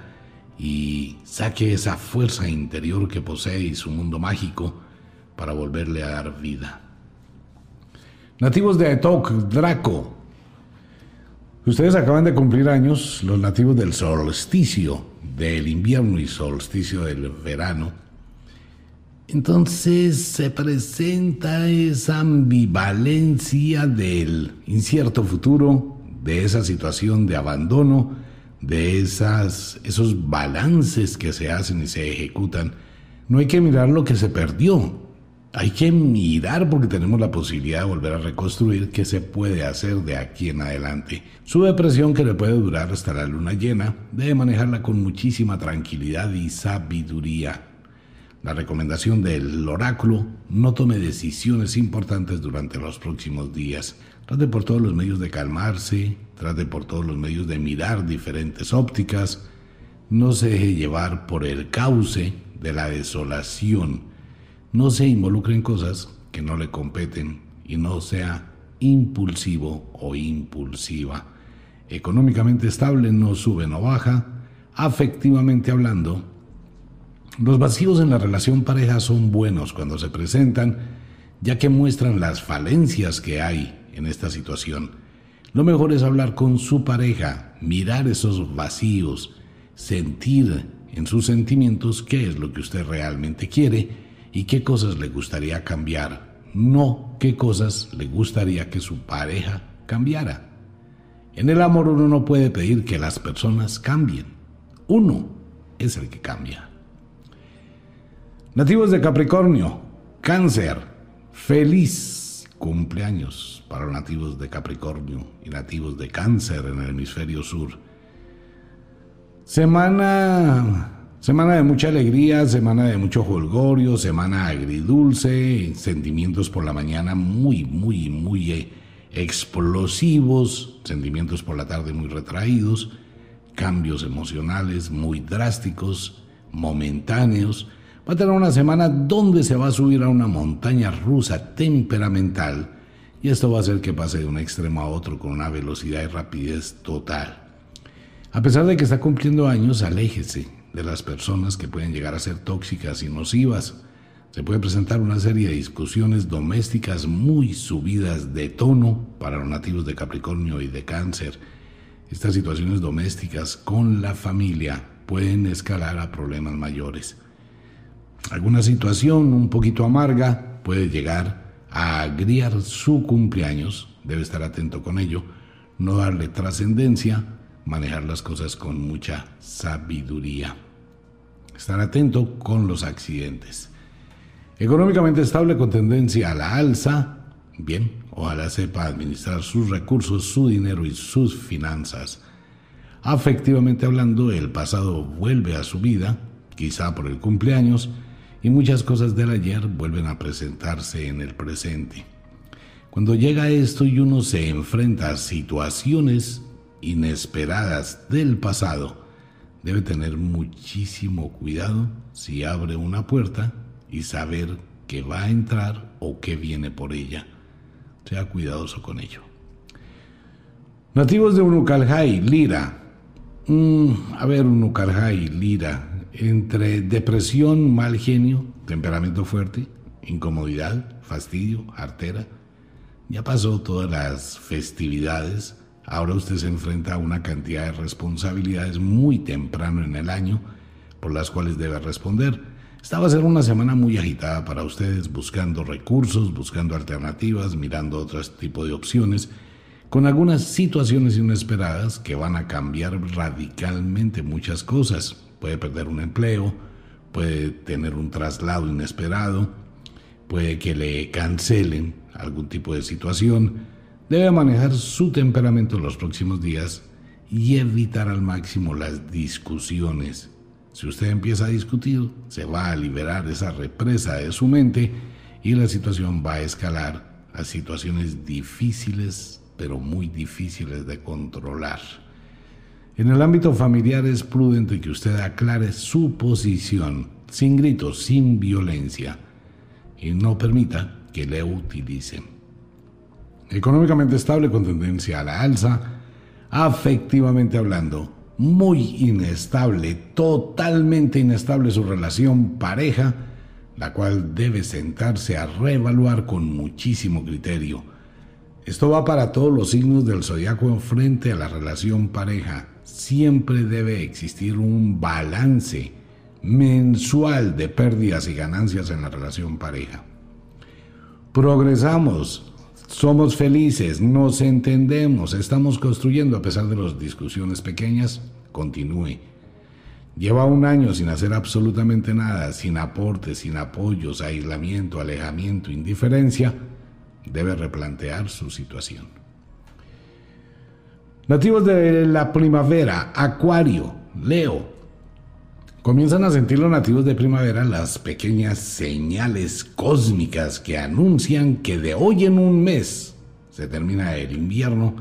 y saque esa fuerza interior que posee y su mundo mágico para volverle a dar vida. Nativos de Atok, Draco. Ustedes acaban de cumplir años, los nativos del solsticio del invierno y solsticio del verano entonces se presenta esa ambivalencia del incierto futuro, de esa situación de abandono, de esas, esos balances que se hacen y se ejecutan. No hay que mirar lo que se perdió, hay que mirar porque tenemos la posibilidad de volver a reconstruir qué se puede hacer de aquí en adelante. Su depresión que le puede durar hasta la luna llena, debe manejarla con muchísima tranquilidad y sabiduría. La recomendación del oráculo, no tome decisiones importantes durante los próximos días. Trate por todos los medios de calmarse, trate por todos los medios de mirar diferentes ópticas. No se deje llevar por el cauce de la desolación. No se involucre en cosas que no le competen y no sea impulsivo o impulsiva. Económicamente estable, no sube, no baja. Afectivamente hablando, los vacíos en la relación pareja son buenos cuando se presentan, ya que muestran las falencias que hay en esta situación. Lo mejor es hablar con su pareja, mirar esos vacíos, sentir en sus sentimientos qué es lo que usted realmente quiere y qué cosas le gustaría cambiar, no qué cosas le gustaría que su pareja cambiara. En el amor uno no puede pedir que las personas cambien, uno es el que cambia. Nativos de Capricornio, cáncer, feliz cumpleaños para nativos de Capricornio y nativos de cáncer en el hemisferio sur. Semana, semana de mucha alegría, semana de mucho jolgorio, semana agridulce, sentimientos por la mañana muy, muy, muy eh, explosivos, sentimientos por la tarde muy retraídos, cambios emocionales muy drásticos, momentáneos, va a tener una semana donde se va a subir a una montaña rusa temperamental y esto va a hacer que pase de un extremo a otro con una velocidad y rapidez total. A pesar de que está cumpliendo años, aléjese de las personas que pueden llegar a ser tóxicas y nocivas. Se puede presentar una serie de discusiones domésticas muy subidas de tono para los nativos de Capricornio y de Cáncer. Estas situaciones domésticas con la familia pueden escalar a problemas mayores alguna situación un poquito amarga puede llegar a agriar su cumpleaños, debe estar atento con ello, no darle trascendencia, manejar las cosas con mucha sabiduría. Estar atento con los accidentes. Económicamente estable con tendencia a la alza, bien, ojalá sepa administrar sus recursos, su dinero y sus finanzas. Afectivamente hablando, el pasado vuelve a su vida, quizá por el cumpleaños, y muchas cosas del ayer vuelven a presentarse en el presente. Cuando llega esto y uno se enfrenta a situaciones inesperadas del pasado, debe tener muchísimo cuidado si abre una puerta y saber que va a entrar o que viene por ella. Sea cuidadoso con ello. Nativos de Unucalhai, Lira. Mm, a ver, Unucalhai, Lira. Entre depresión, mal genio, temperamento fuerte, incomodidad, fastidio, artera. Ya pasó todas las festividades. Ahora usted se enfrenta a una cantidad de responsabilidades muy temprano en el año por las cuales debe responder. Esta va a ser una semana muy agitada para ustedes, buscando recursos, buscando alternativas, mirando otro tipo de opciones, con algunas situaciones inesperadas que van a cambiar radicalmente muchas cosas. Puede perder un empleo, puede tener un traslado inesperado, puede que le cancelen algún tipo de situación. Debe manejar su temperamento en los próximos días y evitar al máximo las discusiones si usted empieza a discutir, se va a liberar esa represa de su mente y la situación va a escalar a situaciones difíciles, pero muy difíciles de controlar. En el ámbito familiar es prudente que usted aclare su posición, sin gritos, sin violencia, y no permita que le utilicen. Económicamente estable con tendencia a la alza, afectivamente hablando, muy inestable, totalmente inestable su relación pareja, la cual debe sentarse a reevaluar con muchísimo criterio. Esto va para todos los signos del zodiaco frente a la relación pareja. Siempre debe existir un balance mensual de pérdidas y ganancias en la relación pareja. Progresamos, somos felices, nos entendemos, estamos construyendo a pesar de las discusiones pequeñas. Continúe. Lleva un año sin hacer absolutamente nada, sin aportes, sin apoyos, aislamiento, alejamiento, indiferencia. Debe replantear su situación. Nativos de la primavera, Acuario, Leo. Comienzan a sentir los nativos de primavera las pequeñas señales cósmicas que anuncian que de hoy en un mes se termina el invierno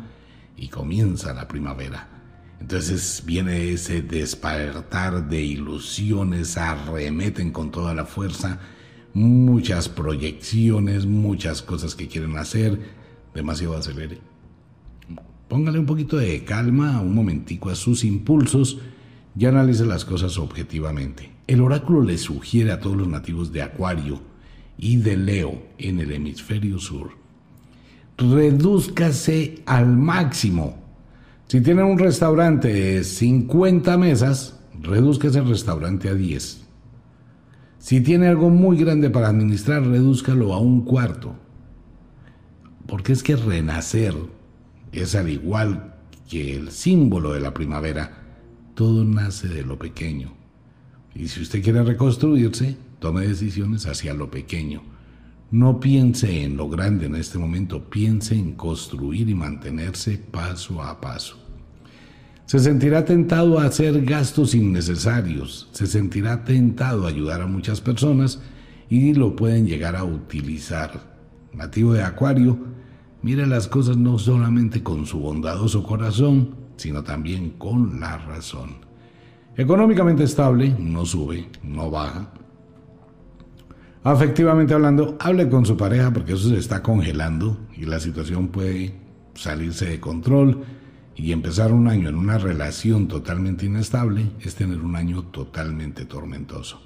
y comienza la primavera. Entonces viene ese despertar de ilusiones, arremeten con toda la fuerza, muchas proyecciones, muchas cosas que quieren hacer, demasiado acelere. Póngale un poquito de calma, un momentico a sus impulsos y analice las cosas objetivamente. El oráculo le sugiere a todos los nativos de Acuario y de Leo en el hemisferio sur, redúzcase al máximo. Si tienen un restaurante de 50 mesas, redúzcase el restaurante a 10. Si tiene algo muy grande para administrar, redúzcalo a un cuarto. Porque es que renacer es al igual que el símbolo de la primavera todo nace de lo pequeño. Y si usted quiere reconstruirse, tome decisiones hacia lo pequeño. No piense en lo grande en este momento, piense en construir y mantenerse paso a paso. Se sentirá tentado a hacer gastos innecesarios, se sentirá tentado a ayudar a muchas personas y lo pueden llegar a utilizar. Nativo de Acuario, mire las cosas no solamente con su bondadoso corazón, sino también con la razón. Económicamente estable, no sube, no baja. Afectivamente hablando, hable con su pareja porque eso se está congelando y la situación puede salirse de control y empezar un año en una relación totalmente inestable es tener un año totalmente tormentoso.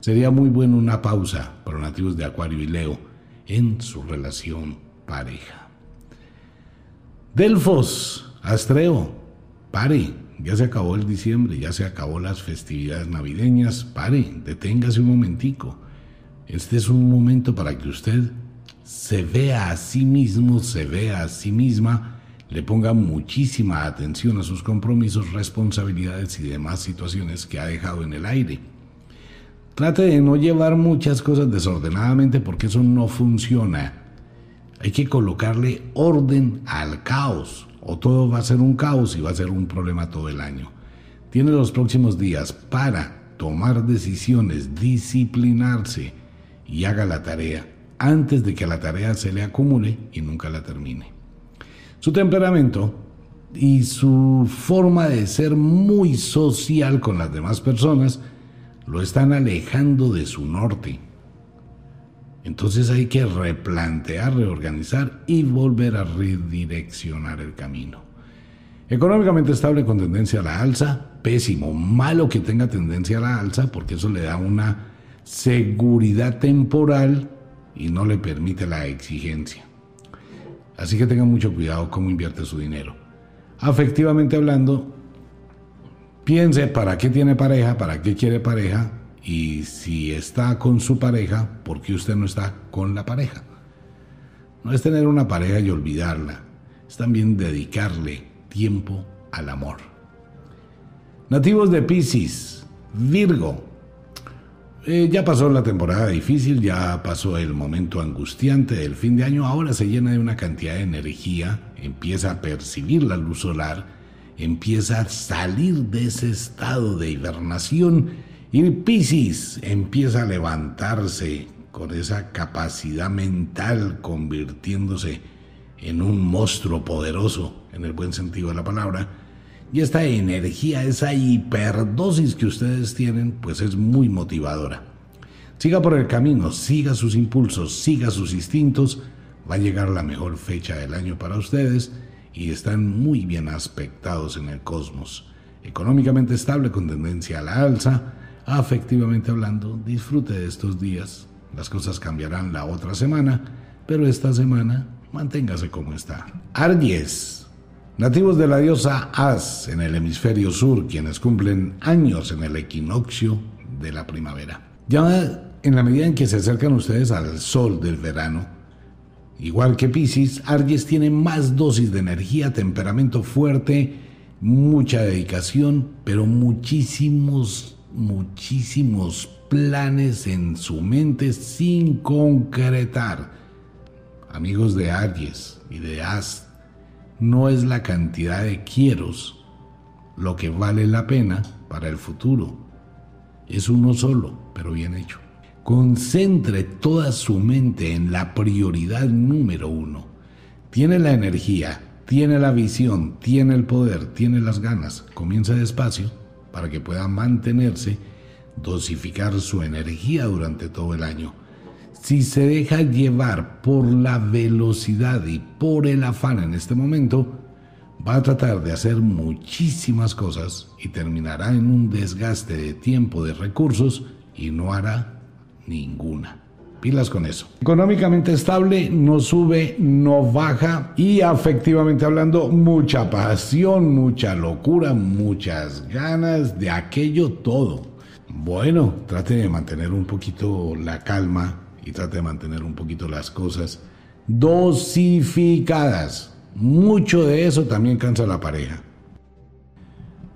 Sería muy bueno una pausa para nativos de Acuario y Leo en su relación pareja. Delfos, Astreo, pare, ya se acabó el diciembre, ya se acabó las festividades navideñas, pare, deténgase un momentico. Este es un momento para que usted se vea a sí mismo, se vea a sí misma, le ponga muchísima atención a sus compromisos, responsabilidades y demás situaciones que ha dejado en el aire. Trate de no llevar muchas cosas desordenadamente porque eso no funciona. Hay que colocarle orden al caos o todo va a ser un caos y va a ser un problema todo el año. Tiene los próximos días para tomar decisiones, disciplinarse y haga la tarea antes de que la tarea se le acumule y nunca la termine. Su temperamento, y su forma de ser muy social con las demás personas lo están alejando de su norte. Entonces hay que replantear, reorganizar y volver a redireccionar el camino. Económicamente estable con tendencia a la alza, pésimo, malo que tenga tendencia a la alza porque eso le da una seguridad temporal y no le permite la exigencia. Así que tenga mucho cuidado cómo invierte su dinero. Afectivamente hablando, piense para qué tiene pareja, para qué quiere pareja y si está con su pareja, ¿por qué usted no está con la pareja? No es tener una pareja y olvidarla, es también dedicarle tiempo al amor. Nativos de Pisces, Virgo. Eh, ya pasó la temporada difícil, ya pasó el momento angustiante del fin de año, ahora se llena de una cantidad de energía, empieza a percibir la luz solar, empieza a salir de ese estado de hibernación y Pisces empieza a levantarse con esa capacidad mental convirtiéndose en un monstruo poderoso, en el buen sentido de la palabra. Y esta energía, esa hiperdosis que ustedes tienen, pues es muy motivadora. Siga por el camino, siga sus impulsos, siga sus instintos. Va a llegar la mejor fecha del año para ustedes y están muy bien aspectados en el cosmos. Económicamente estable con tendencia a la alza, afectivamente hablando, disfrute de estos días. Las cosas cambiarán la otra semana, pero esta semana manténgase como está. Aries, nativos de la diosa As en el hemisferio sur, quienes cumplen años en el equinoccio de la primavera. Ya en la medida en que se acercan ustedes al sol del verano, igual que Pisces, Aries tiene más dosis de energía, temperamento fuerte, mucha dedicación, pero muchísimos muchísimos planes en su mente sin concretar. Amigos de Aries y de Ast, no es la cantidad de quieros lo que vale la pena para el futuro. Es uno solo, pero bien hecho. Concentre toda su mente en la prioridad número uno. Tiene la energía, tiene la visión, tiene el poder, tiene las ganas. Comienza despacio para que pueda mantenerse, dosificar su energía durante todo el año. Si se deja llevar por la velocidad y por el afán en este momento, va a tratar de hacer muchísimas cosas y terminará en un desgaste de tiempo, de recursos y no hará ninguna. Con eso. Económicamente estable, no sube, no baja y afectivamente hablando, mucha pasión, mucha locura, muchas ganas de aquello todo. Bueno, trate de mantener un poquito la calma y trate de mantener un poquito las cosas dosificadas. Mucho de eso también cansa la pareja.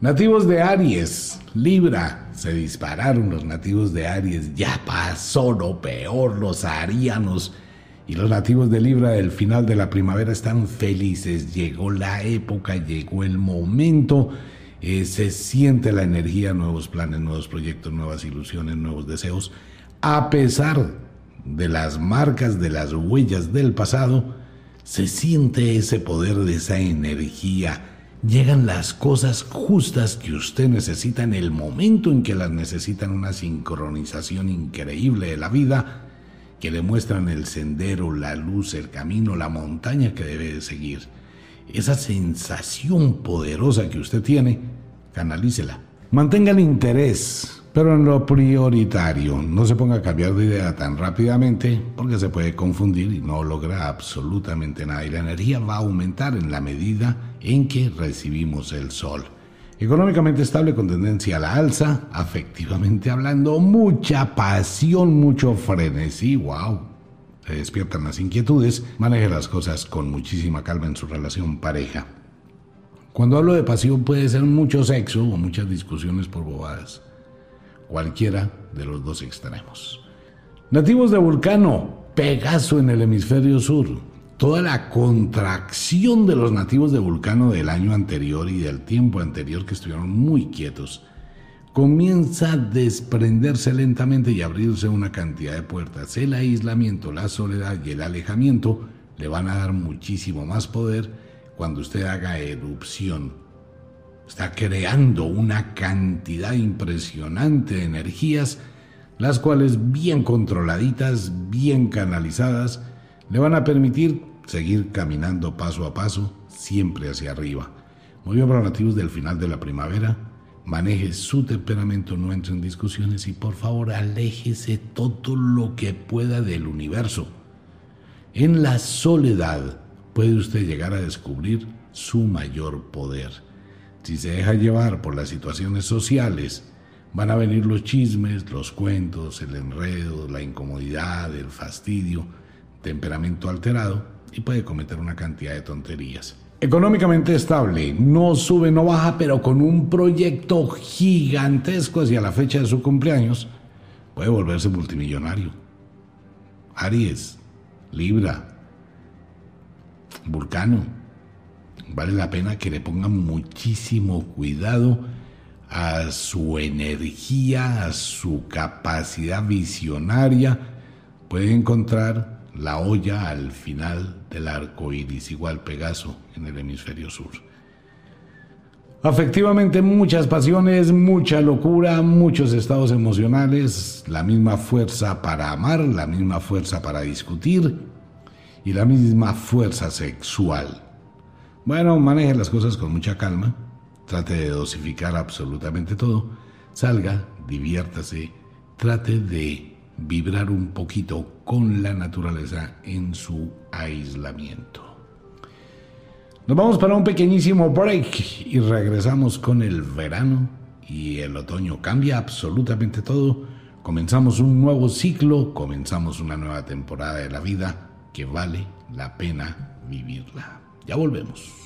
Nativos de Aries, Libra, se dispararon los nativos de Aries, ya pasó lo peor, los arianos. Y los nativos de Libra del final de la primavera están felices, llegó la época, llegó el momento, eh, se siente la energía, nuevos planes, nuevos proyectos, nuevas ilusiones, nuevos deseos, a pesar de las marcas, de las huellas del pasado, se siente ese poder de esa energía, llegan las cosas justas que usted necesita en el momento en que las necesitan, una sincronización increíble de la vida que demuestran el sendero, la luz, el camino, la montaña que debe de seguir. Esa sensación poderosa que usted tiene, canalícela. Mantenga el interés, pero en lo prioritario, no se ponga a cambiar de idea tan rápidamente porque se puede confundir y no logra absolutamente nada. Y la energía va a aumentar en la medida en que recibimos el sol. Económicamente estable con tendencia a la alza, afectivamente hablando, mucha pasión, mucho frenesí, wow. Se despiertan las inquietudes, maneje las cosas con muchísima calma en su relación pareja. Cuando hablo de pasión puede ser mucho sexo o muchas discusiones por bobadas cualquiera de los dos extremos. Nativos de Vulcano, Pegaso en el hemisferio sur. Toda la contracción de los nativos de Vulcano del año anterior y del tiempo anterior que estuvieron muy quietos comienza a desprenderse lentamente y abrirse una cantidad de puertas. El aislamiento, la soledad y el alejamiento le van a dar muchísimo más poder cuando usted haga erupción. Está creando una cantidad impresionante de energías, las cuales bien controladitas, bien canalizadas, le van a permitir seguir caminando paso a paso, siempre hacia arriba. Muy bien para nativos del final de la primavera, maneje su temperamento, no entre en discusiones y por favor aléjese todo lo que pueda del universo. En la soledad puede usted llegar a descubrir su mayor poder. Si se deja llevar por las situaciones sociales, van a venir los chismes, los cuentos, el enredo, la incomodidad, el fastidio, temperamento alterado y puede cometer una cantidad de tonterías. Económicamente estable, no sube, no baja, pero con un proyecto gigantesco hacia la fecha de su cumpleaños, puede volverse multimillonario. Aries, Libra, Vulcano, vale la pena que le pongan muchísimo cuidado a su energía, a su capacidad visionaria. Puede encontrar la olla al final del arco iris, igual Pegaso en el hemisferio sur. Afectivamente, muchas pasiones, mucha locura, muchos estados emocionales, la misma fuerza para amar, la misma fuerza para discutir y la misma fuerza sexual. Bueno, maneje las cosas con mucha calma, trate de dosificar absolutamente todo, salga, diviértase, trate de vibrar un poquito con la naturaleza en su aislamiento. Nos vamos para un pequeñísimo break y regresamos con el verano y el otoño. Cambia absolutamente todo. Comenzamos un nuevo ciclo, comenzamos una nueva temporada de la vida que vale la pena vivirla. Ya volvemos.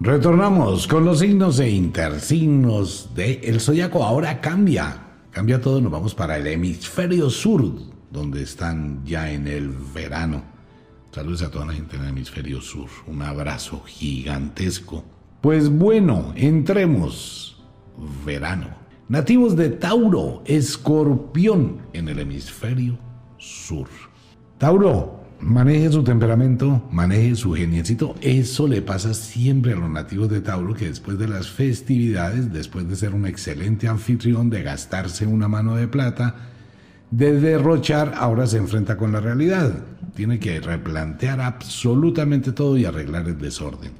Retornamos con los signos e intersignos de zodiaco. Ahora cambia, cambia todo. Nos vamos para el hemisferio sur, donde están ya en el verano. Saludos a toda la gente en el hemisferio sur. Un abrazo gigantesco. Pues bueno, entremos. Verano. Nativos de Tauro, escorpión en el hemisferio sur. Tauro, maneje su temperamento, maneje su geniecito. Eso le pasa siempre a los nativos de Tauro que después de las festividades, después de ser un excelente anfitrión, de gastarse una mano de plata, de derrochar, ahora se enfrenta con la realidad. Tiene que replantear absolutamente todo y arreglar el desorden.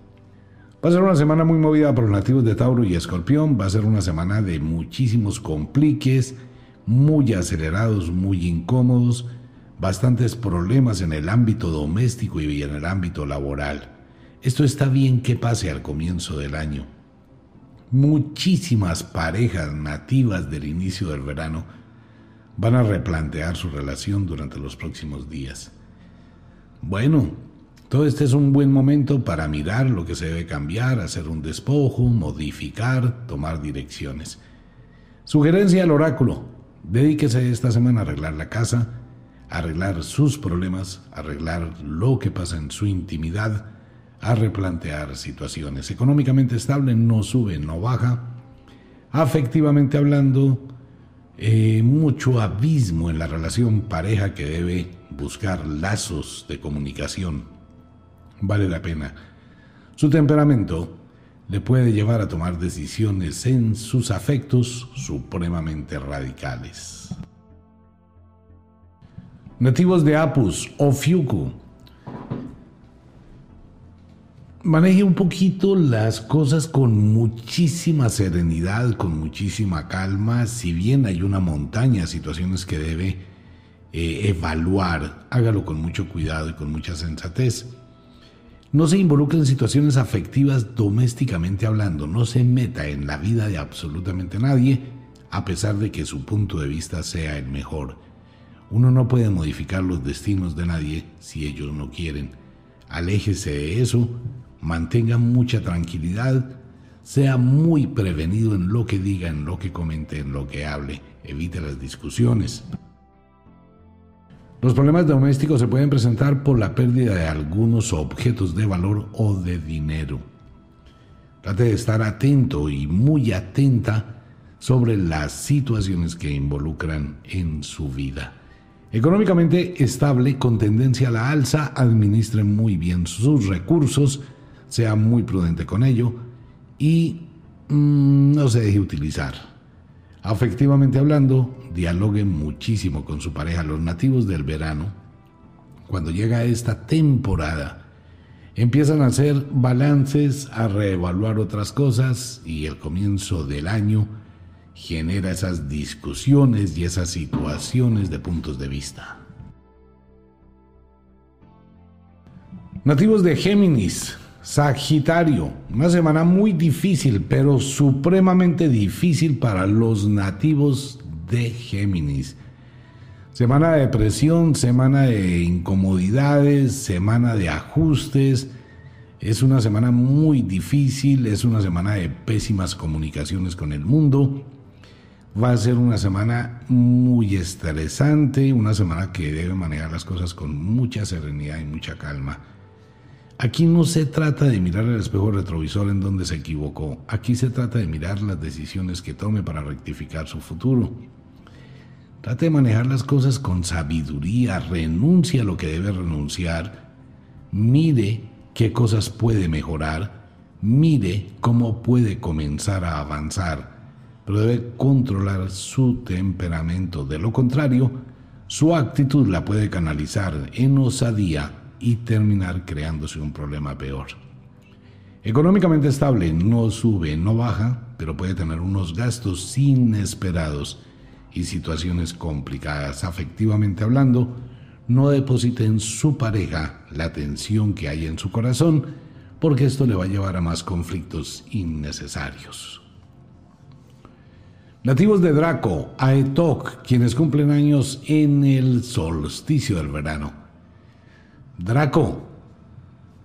Va a ser una semana muy movida por los nativos de Tauro y Escorpión. Va a ser una semana de muchísimos compliques, muy acelerados, muy incómodos bastantes problemas en el ámbito doméstico y en el ámbito laboral. Esto está bien que pase al comienzo del año. Muchísimas parejas nativas del inicio del verano van a replantear su relación durante los próximos días. Bueno, todo este es un buen momento para mirar lo que se debe cambiar, hacer un despojo, modificar, tomar direcciones. Sugerencia al oráculo. Dedíquese esta semana a arreglar la casa, arreglar sus problemas, arreglar lo que pasa en su intimidad, a replantear situaciones. Económicamente estable, no sube, no baja. Afectivamente hablando, eh, mucho abismo en la relación pareja que debe buscar lazos de comunicación. Vale la pena. Su temperamento le puede llevar a tomar decisiones en sus afectos supremamente radicales. Nativos de Apus o Fiuku. Maneje un poquito las cosas con muchísima serenidad, con muchísima calma. Si bien hay una montaña de situaciones que debe eh, evaluar, hágalo con mucho cuidado y con mucha sensatez. No se involucre en situaciones afectivas domésticamente hablando, no se meta en la vida de absolutamente nadie, a pesar de que su punto de vista sea el mejor. Uno no puede modificar los destinos de nadie si ellos no quieren. Aléjese de eso, mantenga mucha tranquilidad, sea muy prevenido en lo que diga, en lo que comente, en lo que hable, evite las discusiones. Los problemas domésticos se pueden presentar por la pérdida de algunos objetos de valor o de dinero. Trate de estar atento y muy atenta sobre las situaciones que involucran en su vida. Económicamente estable, con tendencia a la alza, administre muy bien sus recursos, sea muy prudente con ello y mm, no se deje utilizar. Afectivamente hablando, dialogue muchísimo con su pareja. Los nativos del verano, cuando llega esta temporada, empiezan a hacer balances, a reevaluar otras cosas y el comienzo del año genera esas discusiones y esas situaciones de puntos de vista. Nativos de Géminis, Sagitario, una semana muy difícil, pero supremamente difícil para los nativos de Géminis. Semana de depresión, semana de incomodidades, semana de ajustes. Es una semana muy difícil, es una semana de pésimas comunicaciones con el mundo. Va a ser una semana muy estresante, una semana que debe manejar las cosas con mucha serenidad y mucha calma. Aquí no se trata de mirar el espejo retrovisor en donde se equivocó, aquí se trata de mirar las decisiones que tome para rectificar su futuro. Trate de manejar las cosas con sabiduría, renuncia a lo que debe renunciar, mire qué cosas puede mejorar, mire cómo puede comenzar a avanzar, pero debe controlar su temperamento. De lo contrario, su actitud la puede canalizar en osadía y terminar creándose un problema peor. Económicamente estable, no sube, no baja, pero puede tener unos gastos inesperados y situaciones complicadas afectivamente hablando, no deposite en su pareja la tensión que hay en su corazón, porque esto le va a llevar a más conflictos innecesarios. Nativos de Draco, Aetok, quienes cumplen años en el solsticio del verano. Draco,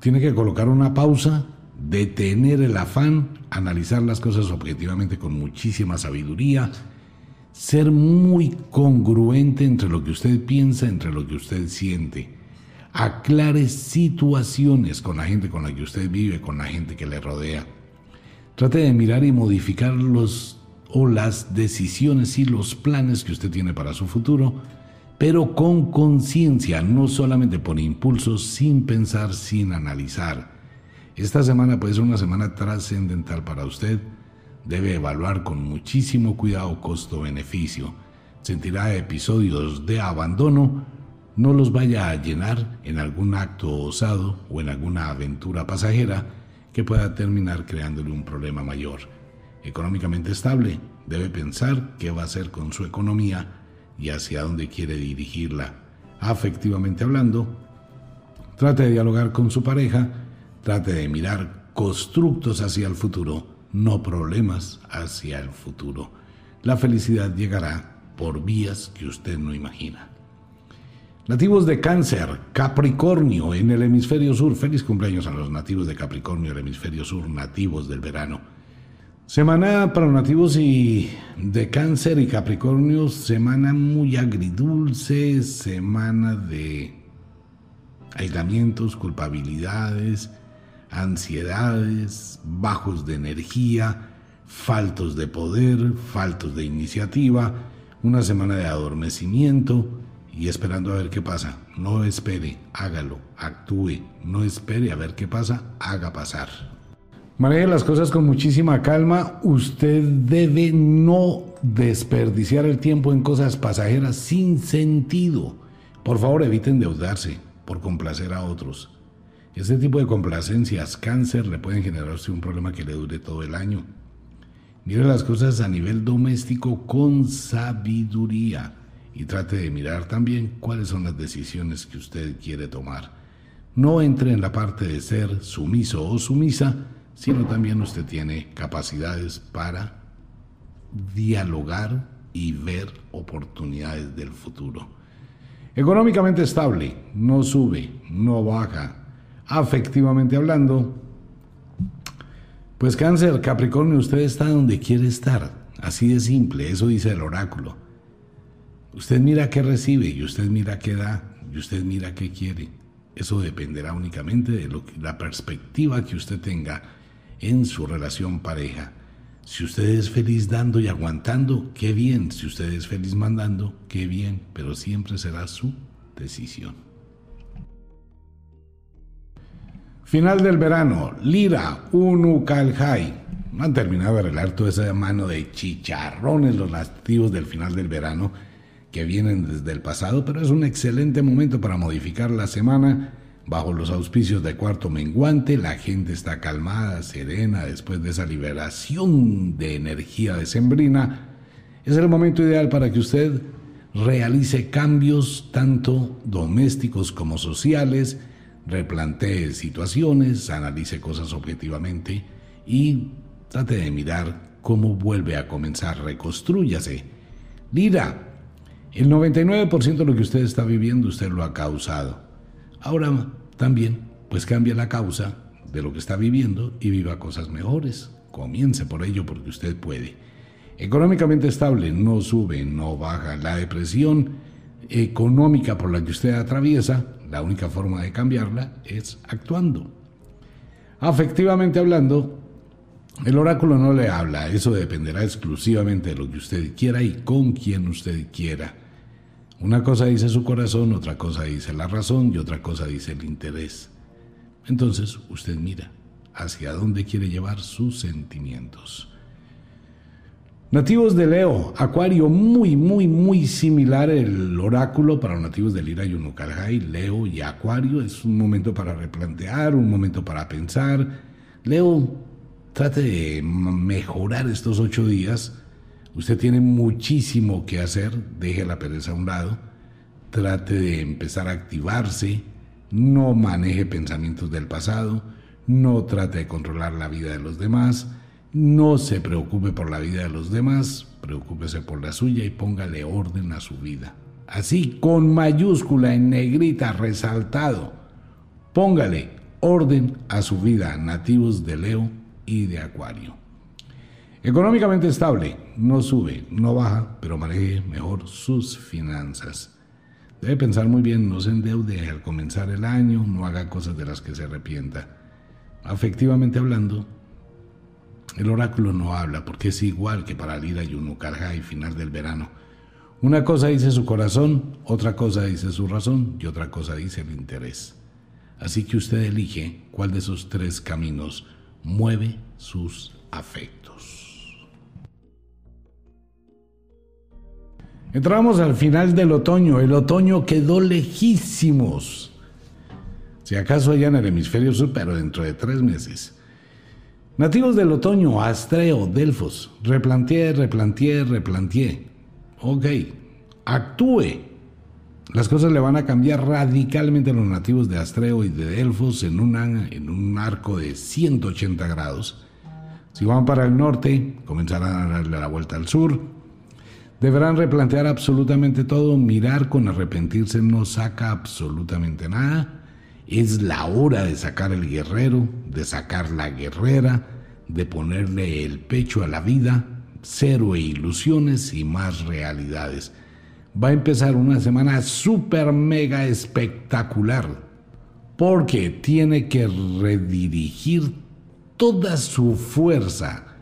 tiene que colocar una pausa, detener el afán, analizar las cosas objetivamente con muchísima sabiduría, ser muy congruente entre lo que usted piensa, entre lo que usted siente. Aclare situaciones con la gente con la que usted vive, con la gente que le rodea. Trate de mirar y modificar los o las decisiones y los planes que usted tiene para su futuro, pero con conciencia, no solamente por impulsos, sin pensar, sin analizar. Esta semana puede ser una semana trascendental para usted Debe evaluar con muchísimo cuidado costo-beneficio. Sentirá episodios de abandono, no los vaya a llenar en algún acto osado o en alguna aventura pasajera que pueda terminar creándole un problema mayor. Económicamente estable, debe pensar qué va a hacer con su economía y hacia dónde quiere dirigirla. Afectivamente hablando, trate de dialogar con su pareja, trate de mirar constructos hacia el futuro no problemas hacia el futuro. La felicidad llegará por vías que usted no imagina. Nativos de cáncer, Capricornio en el hemisferio sur. Feliz cumpleaños a los nativos de Capricornio, el hemisferio sur, nativos del verano. Semana para nativos y de cáncer y Capricornio, semana muy agridulce, semana de aislamientos, culpabilidades, ansiedades, bajos de energía, faltos de poder, faltos de iniciativa, una semana de adormecimiento y esperando a ver qué pasa. No espere, hágalo, actúe, no espere a ver qué pasa, haga pasar. Maneje las cosas con muchísima calma. Usted debe no desperdiciar el tiempo en cosas pasajeras sin sentido. Por favor, evite endeudarse por complacer a otros. Este tipo de complacencias, cáncer, le pueden generarse un problema que le dure todo el año. Mire las cosas a nivel doméstico con sabiduría y trate de mirar también cuáles son las decisiones que usted quiere tomar. No entre en la parte de ser sumiso o sumisa, sino también usted tiene capacidades para dialogar y ver oportunidades del futuro. Económicamente estable, no sube, no baja, afectivamente hablando, pues cáncer, Capricornio, usted está donde quiere estar. Así de simple, eso dice el oráculo. Usted mira qué recibe y usted mira qué da y usted mira qué quiere. Eso dependerá únicamente de la perspectiva que usted tenga en su relación pareja. Si usted es feliz dando y aguantando, qué bien. Si usted es feliz mandando, qué bien. Pero siempre será su decisión. Final del verano. Lira, Unucalhai. No han terminado de arreglar toda esa mano de chicharrones los nativos del final del verano que vienen desde el pasado, pero es un excelente momento para modificar la semana Bajo los auspicios de cuarto menguante, la gente está calmada, serena después de esa liberación de energía decembrina. Es el momento ideal para que usted realice cambios tanto domésticos como sociales, replantee situaciones, analice cosas objetivamente y trate de mirar cómo vuelve a comenzar, reconstrúyase. Lira, el 99% de lo que usted está viviendo usted lo ha causado. Ahora también, pues cambia la causa de lo que está viviendo y viva cosas mejores. Comience por ello porque usted puede. Económicamente estable, no sube, no baja. La depresión económica por la que usted atraviesa, la única forma de cambiarla es actuando. Afectivamente hablando, el oráculo no le habla, eso dependerá exclusivamente de lo que usted quiera y con quien usted quiera. Una cosa dice su corazón, otra cosa dice la razón y otra cosa dice el interés. Entonces usted mira hacia dónde quiere llevar sus sentimientos. Nativos de Leo, Acuario, muy, muy, muy similar el oráculo para nativos de Lira y Unukalhai, Leo y Acuario. Es un momento para replantear, un momento para pensar. Leo, trate de mejorar estos ocho días Usted tiene muchísimo que hacer, deje la pereza a un lado, trate de empezar a activarse, no maneje pensamientos del pasado, no trate de controlar la vida de los demás, no se preocupe por la vida de los demás, preocúpese por la suya y póngale orden a su vida. Así, con mayúscula en negrita resaltado, póngale orden a su vida, nativos de Leo y de Acuario. Económicamente estable, no sube, no baja, pero maneje mejor sus finanzas. Debe pensar muy bien, no se endeude al comenzar el año, no haga cosas de las que se arrepienta. Afectivamente hablando, el oráculo no habla porque es igual que para Lira y Unucarja y final del verano. Una cosa dice su corazón, otra cosa dice su razón y otra cosa dice el interés. Así que usted elige cuál de esos tres caminos mueve sus afectos. Entramos al final del otoño. El otoño quedó lejísimos. Si acaso allá en el hemisferio sur, pero dentro de tres meses. Nativos del otoño, Astreo, Delfos. Replanteé, replanteé, replanteé. Ok, actúe. Las cosas le van a cambiar radicalmente a los nativos de Astreo y de Delfos en, en un arco de 180 grados. Si van para el norte, comenzarán a darle la vuelta al sur Deberán replantear absolutamente todo, mirar con arrepentirse no saca absolutamente nada. Es la hora de sacar el guerrero, de sacar la guerrera, de ponerle el pecho a la vida, cero e ilusiones y más realidades. Va a empezar una semana súper mega espectacular, porque tiene que redirigir toda su fuerza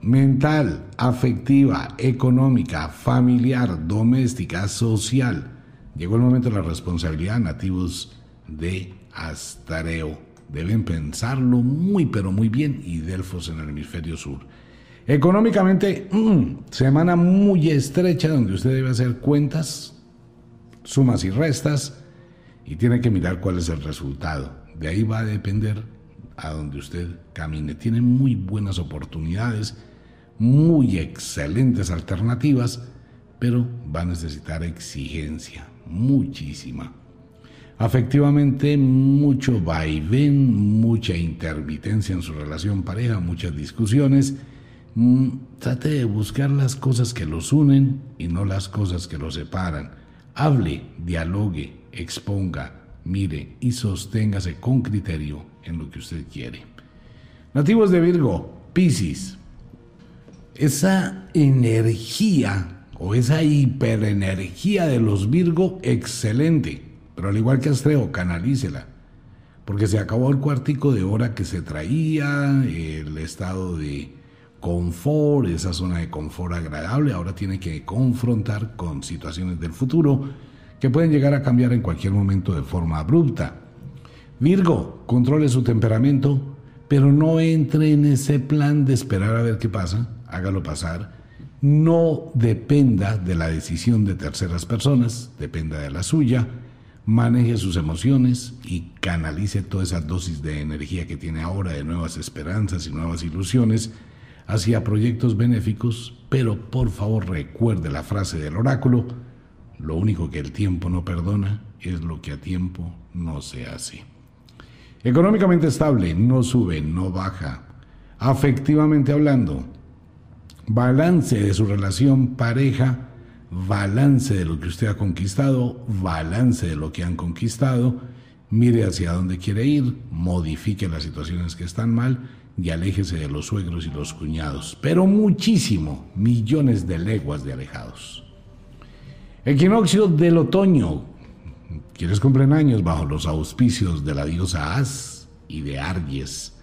mental, afectiva, económica, familiar, doméstica, social. Llegó el momento de la responsabilidad, nativos de Astareo. Deben pensarlo muy, pero muy bien y Delfos en el hemisferio sur. Económicamente, mm, semana muy estrecha donde usted debe hacer cuentas, sumas y restas y tiene que mirar cuál es el resultado. De ahí va a depender a donde usted camine. Tiene muy buenas oportunidades muy excelentes alternativas, pero va a necesitar exigencia, muchísima. Afectivamente, mucho vaivén, mucha intermitencia en su relación pareja, muchas discusiones. Mm, trate de buscar las cosas que los unen y no las cosas que los separan. Hable, dialogue, exponga, mire y sosténgase con criterio en lo que usted quiere. Nativos de Virgo, Piscis, esa energía o esa hiperenergía de los Virgo, excelente. Pero al igual que Astreo, canalícela. Porque se acabó el cuartico de hora que se traía, el estado de confort, esa zona de confort agradable, ahora tiene que confrontar con situaciones del futuro que pueden llegar a cambiar en cualquier momento de forma abrupta. Virgo, controle su temperamento, pero no entre en ese plan de esperar a ver qué pasa, hágalo pasar. No dependa de la decisión de terceras personas, dependa de la suya. Maneje sus emociones y canalice toda esa dosis de energía que tiene ahora de nuevas esperanzas y nuevas ilusiones hacia proyectos benéficos, pero por favor recuerde la frase del oráculo, lo único que el tiempo no perdona es lo que a tiempo no se hace. Económicamente estable, no sube, no baja. Afectivamente hablando, balance de su relación pareja, balance de lo que usted ha conquistado, balance de lo que han conquistado, mire hacia dónde quiere ir, modifique las situaciones que están mal y aléjese de los suegros y los cuñados, pero muchísimo, millones de leguas de alejados. Equinoccio del otoño. Quienes cumplen años bajo los auspicios de la diosa As y de Argies.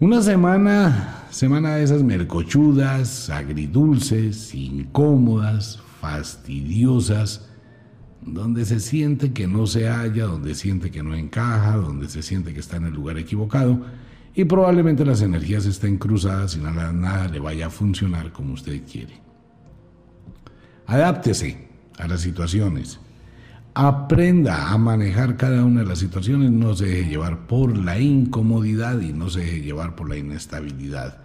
Una semana, semana de esas mercochudas, agridulces, incómodas, fastidiosas, donde se siente que no se halla, donde siente que no encaja, donde se siente que está en el lugar equivocado y probablemente las energías estén cruzadas y nada, nada le vaya a funcionar como usted quiere. Adáptese a las situaciones. Aprenda a manejar cada una de las situaciones, no se deje llevar por la incomodidad y no se deje llevar por la inestabilidad.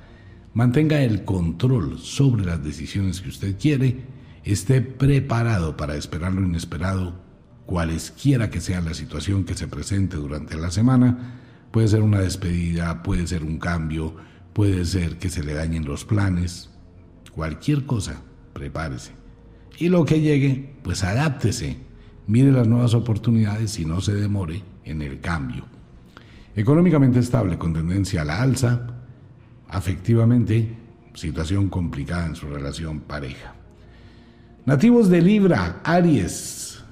Mantenga el control sobre las decisiones que usted quiere, esté preparado para esperar lo inesperado, cualesquiera que sea la situación que se presente durante la semana, Puede ser una despedida, puede ser un cambio, puede ser que se le dañen los planes, cualquier cosa, prepárese. Y lo que llegue, pues adáptese, mire las nuevas oportunidades y no se demore en el cambio. Económicamente estable con tendencia a la alza, afectivamente, situación complicada en su relación pareja. Nativos de Libra, Aries.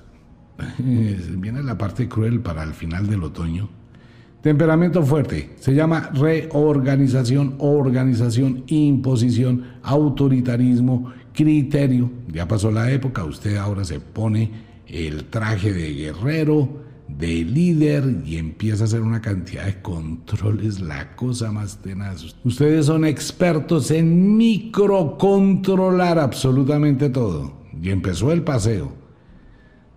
Viene la parte cruel para el final del otoño Temperamento fuerte. Se llama reorganización, organización, imposición, autoritarismo, criterio. Ya pasó la época, usted ahora se pone el traje de guerrero, de líder y empieza a hacer una cantidad de controles, la cosa más tenaz. Ustedes son expertos en microcontrolar absolutamente todo. Y empezó el paseo.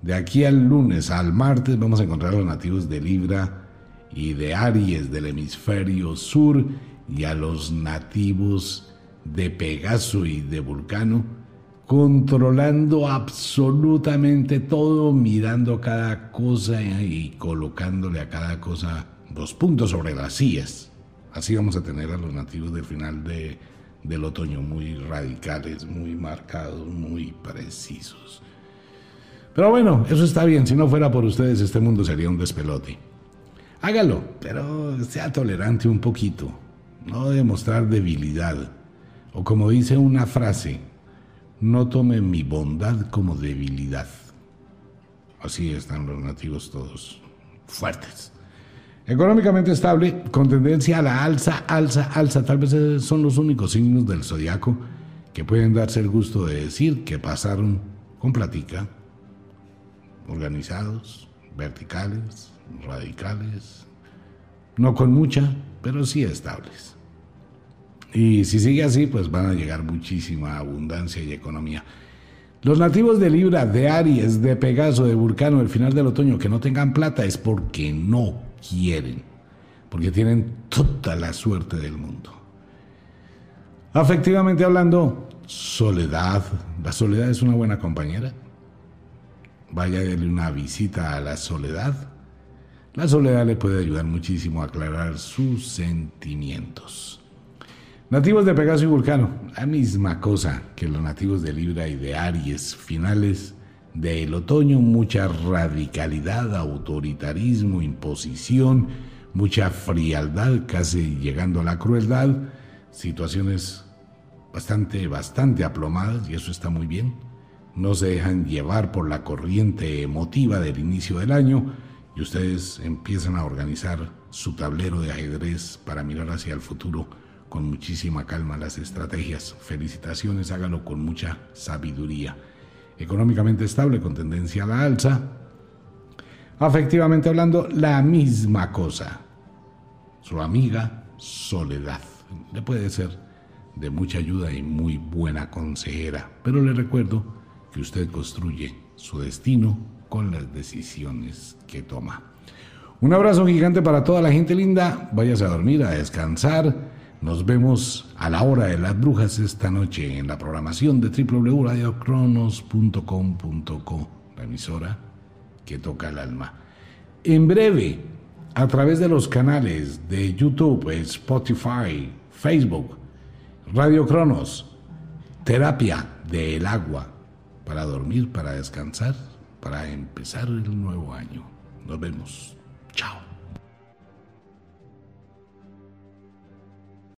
De aquí al lunes, al martes, vamos a encontrar a los nativos de Libra y de Aries del hemisferio sur y a los nativos de Pegaso y de Vulcano, controlando absolutamente todo, mirando cada cosa y colocándole a cada cosa dos puntos sobre las sillas. Así vamos a tener a los nativos del final de, del otoño muy radicales, muy marcados, muy precisos. Pero bueno, eso está bien, si no fuera por ustedes este mundo sería un despelote. Hágalo, pero sea tolerante un poquito. No demostrar debilidad. O como dice una frase, no tome mi bondad como debilidad. Así están los nativos todos, fuertes. Económicamente estable, con tendencia a la alza, alza, alza. Tal vez son los únicos signos del zodiaco que pueden darse el gusto de decir que pasaron con platica, organizados, verticales, radicales, no con mucha, pero sí estables. Y si sigue así, pues van a llegar muchísima abundancia y economía. Los nativos de Libra, de Aries, de Pegaso, de Vulcano, el final del otoño, que no tengan plata es porque no quieren, porque tienen toda la suerte del mundo. Afectivamente hablando, soledad. La soledad es una buena compañera. Vaya a darle una visita a la soledad la soledad le puede ayudar muchísimo a aclarar sus sentimientos. Nativos de Pegaso y Vulcano, la misma cosa que los nativos de Libra y de Aries, finales del otoño, mucha radicalidad, autoritarismo, imposición, mucha frialdad, casi llegando a la crueldad, situaciones bastante, bastante aplomadas y eso está muy bien. No se dejan llevar por la corriente emotiva del inicio del año, y ustedes empiezan a organizar su tablero de ajedrez para mirar hacia el futuro con muchísima calma las estrategias. Felicitaciones, hágalo con mucha sabiduría. Económicamente estable, con tendencia a la alza. Afectivamente hablando, la misma cosa. Su amiga Soledad. Le puede ser de mucha ayuda y muy buena consejera, pero le recuerdo que usted construye su destino con las decisiones que toma. Un abrazo gigante para toda la gente linda. Váyase a dormir, a descansar. Nos vemos a la hora de las brujas esta noche en la programación de www.radiocronos.com.co, la emisora que toca el alma. En breve, a través de los canales de YouTube, Spotify, Facebook, Radio Cronos, terapia del agua para dormir, para descansar, para empezar el nuevo año. Nos vemos. Chao.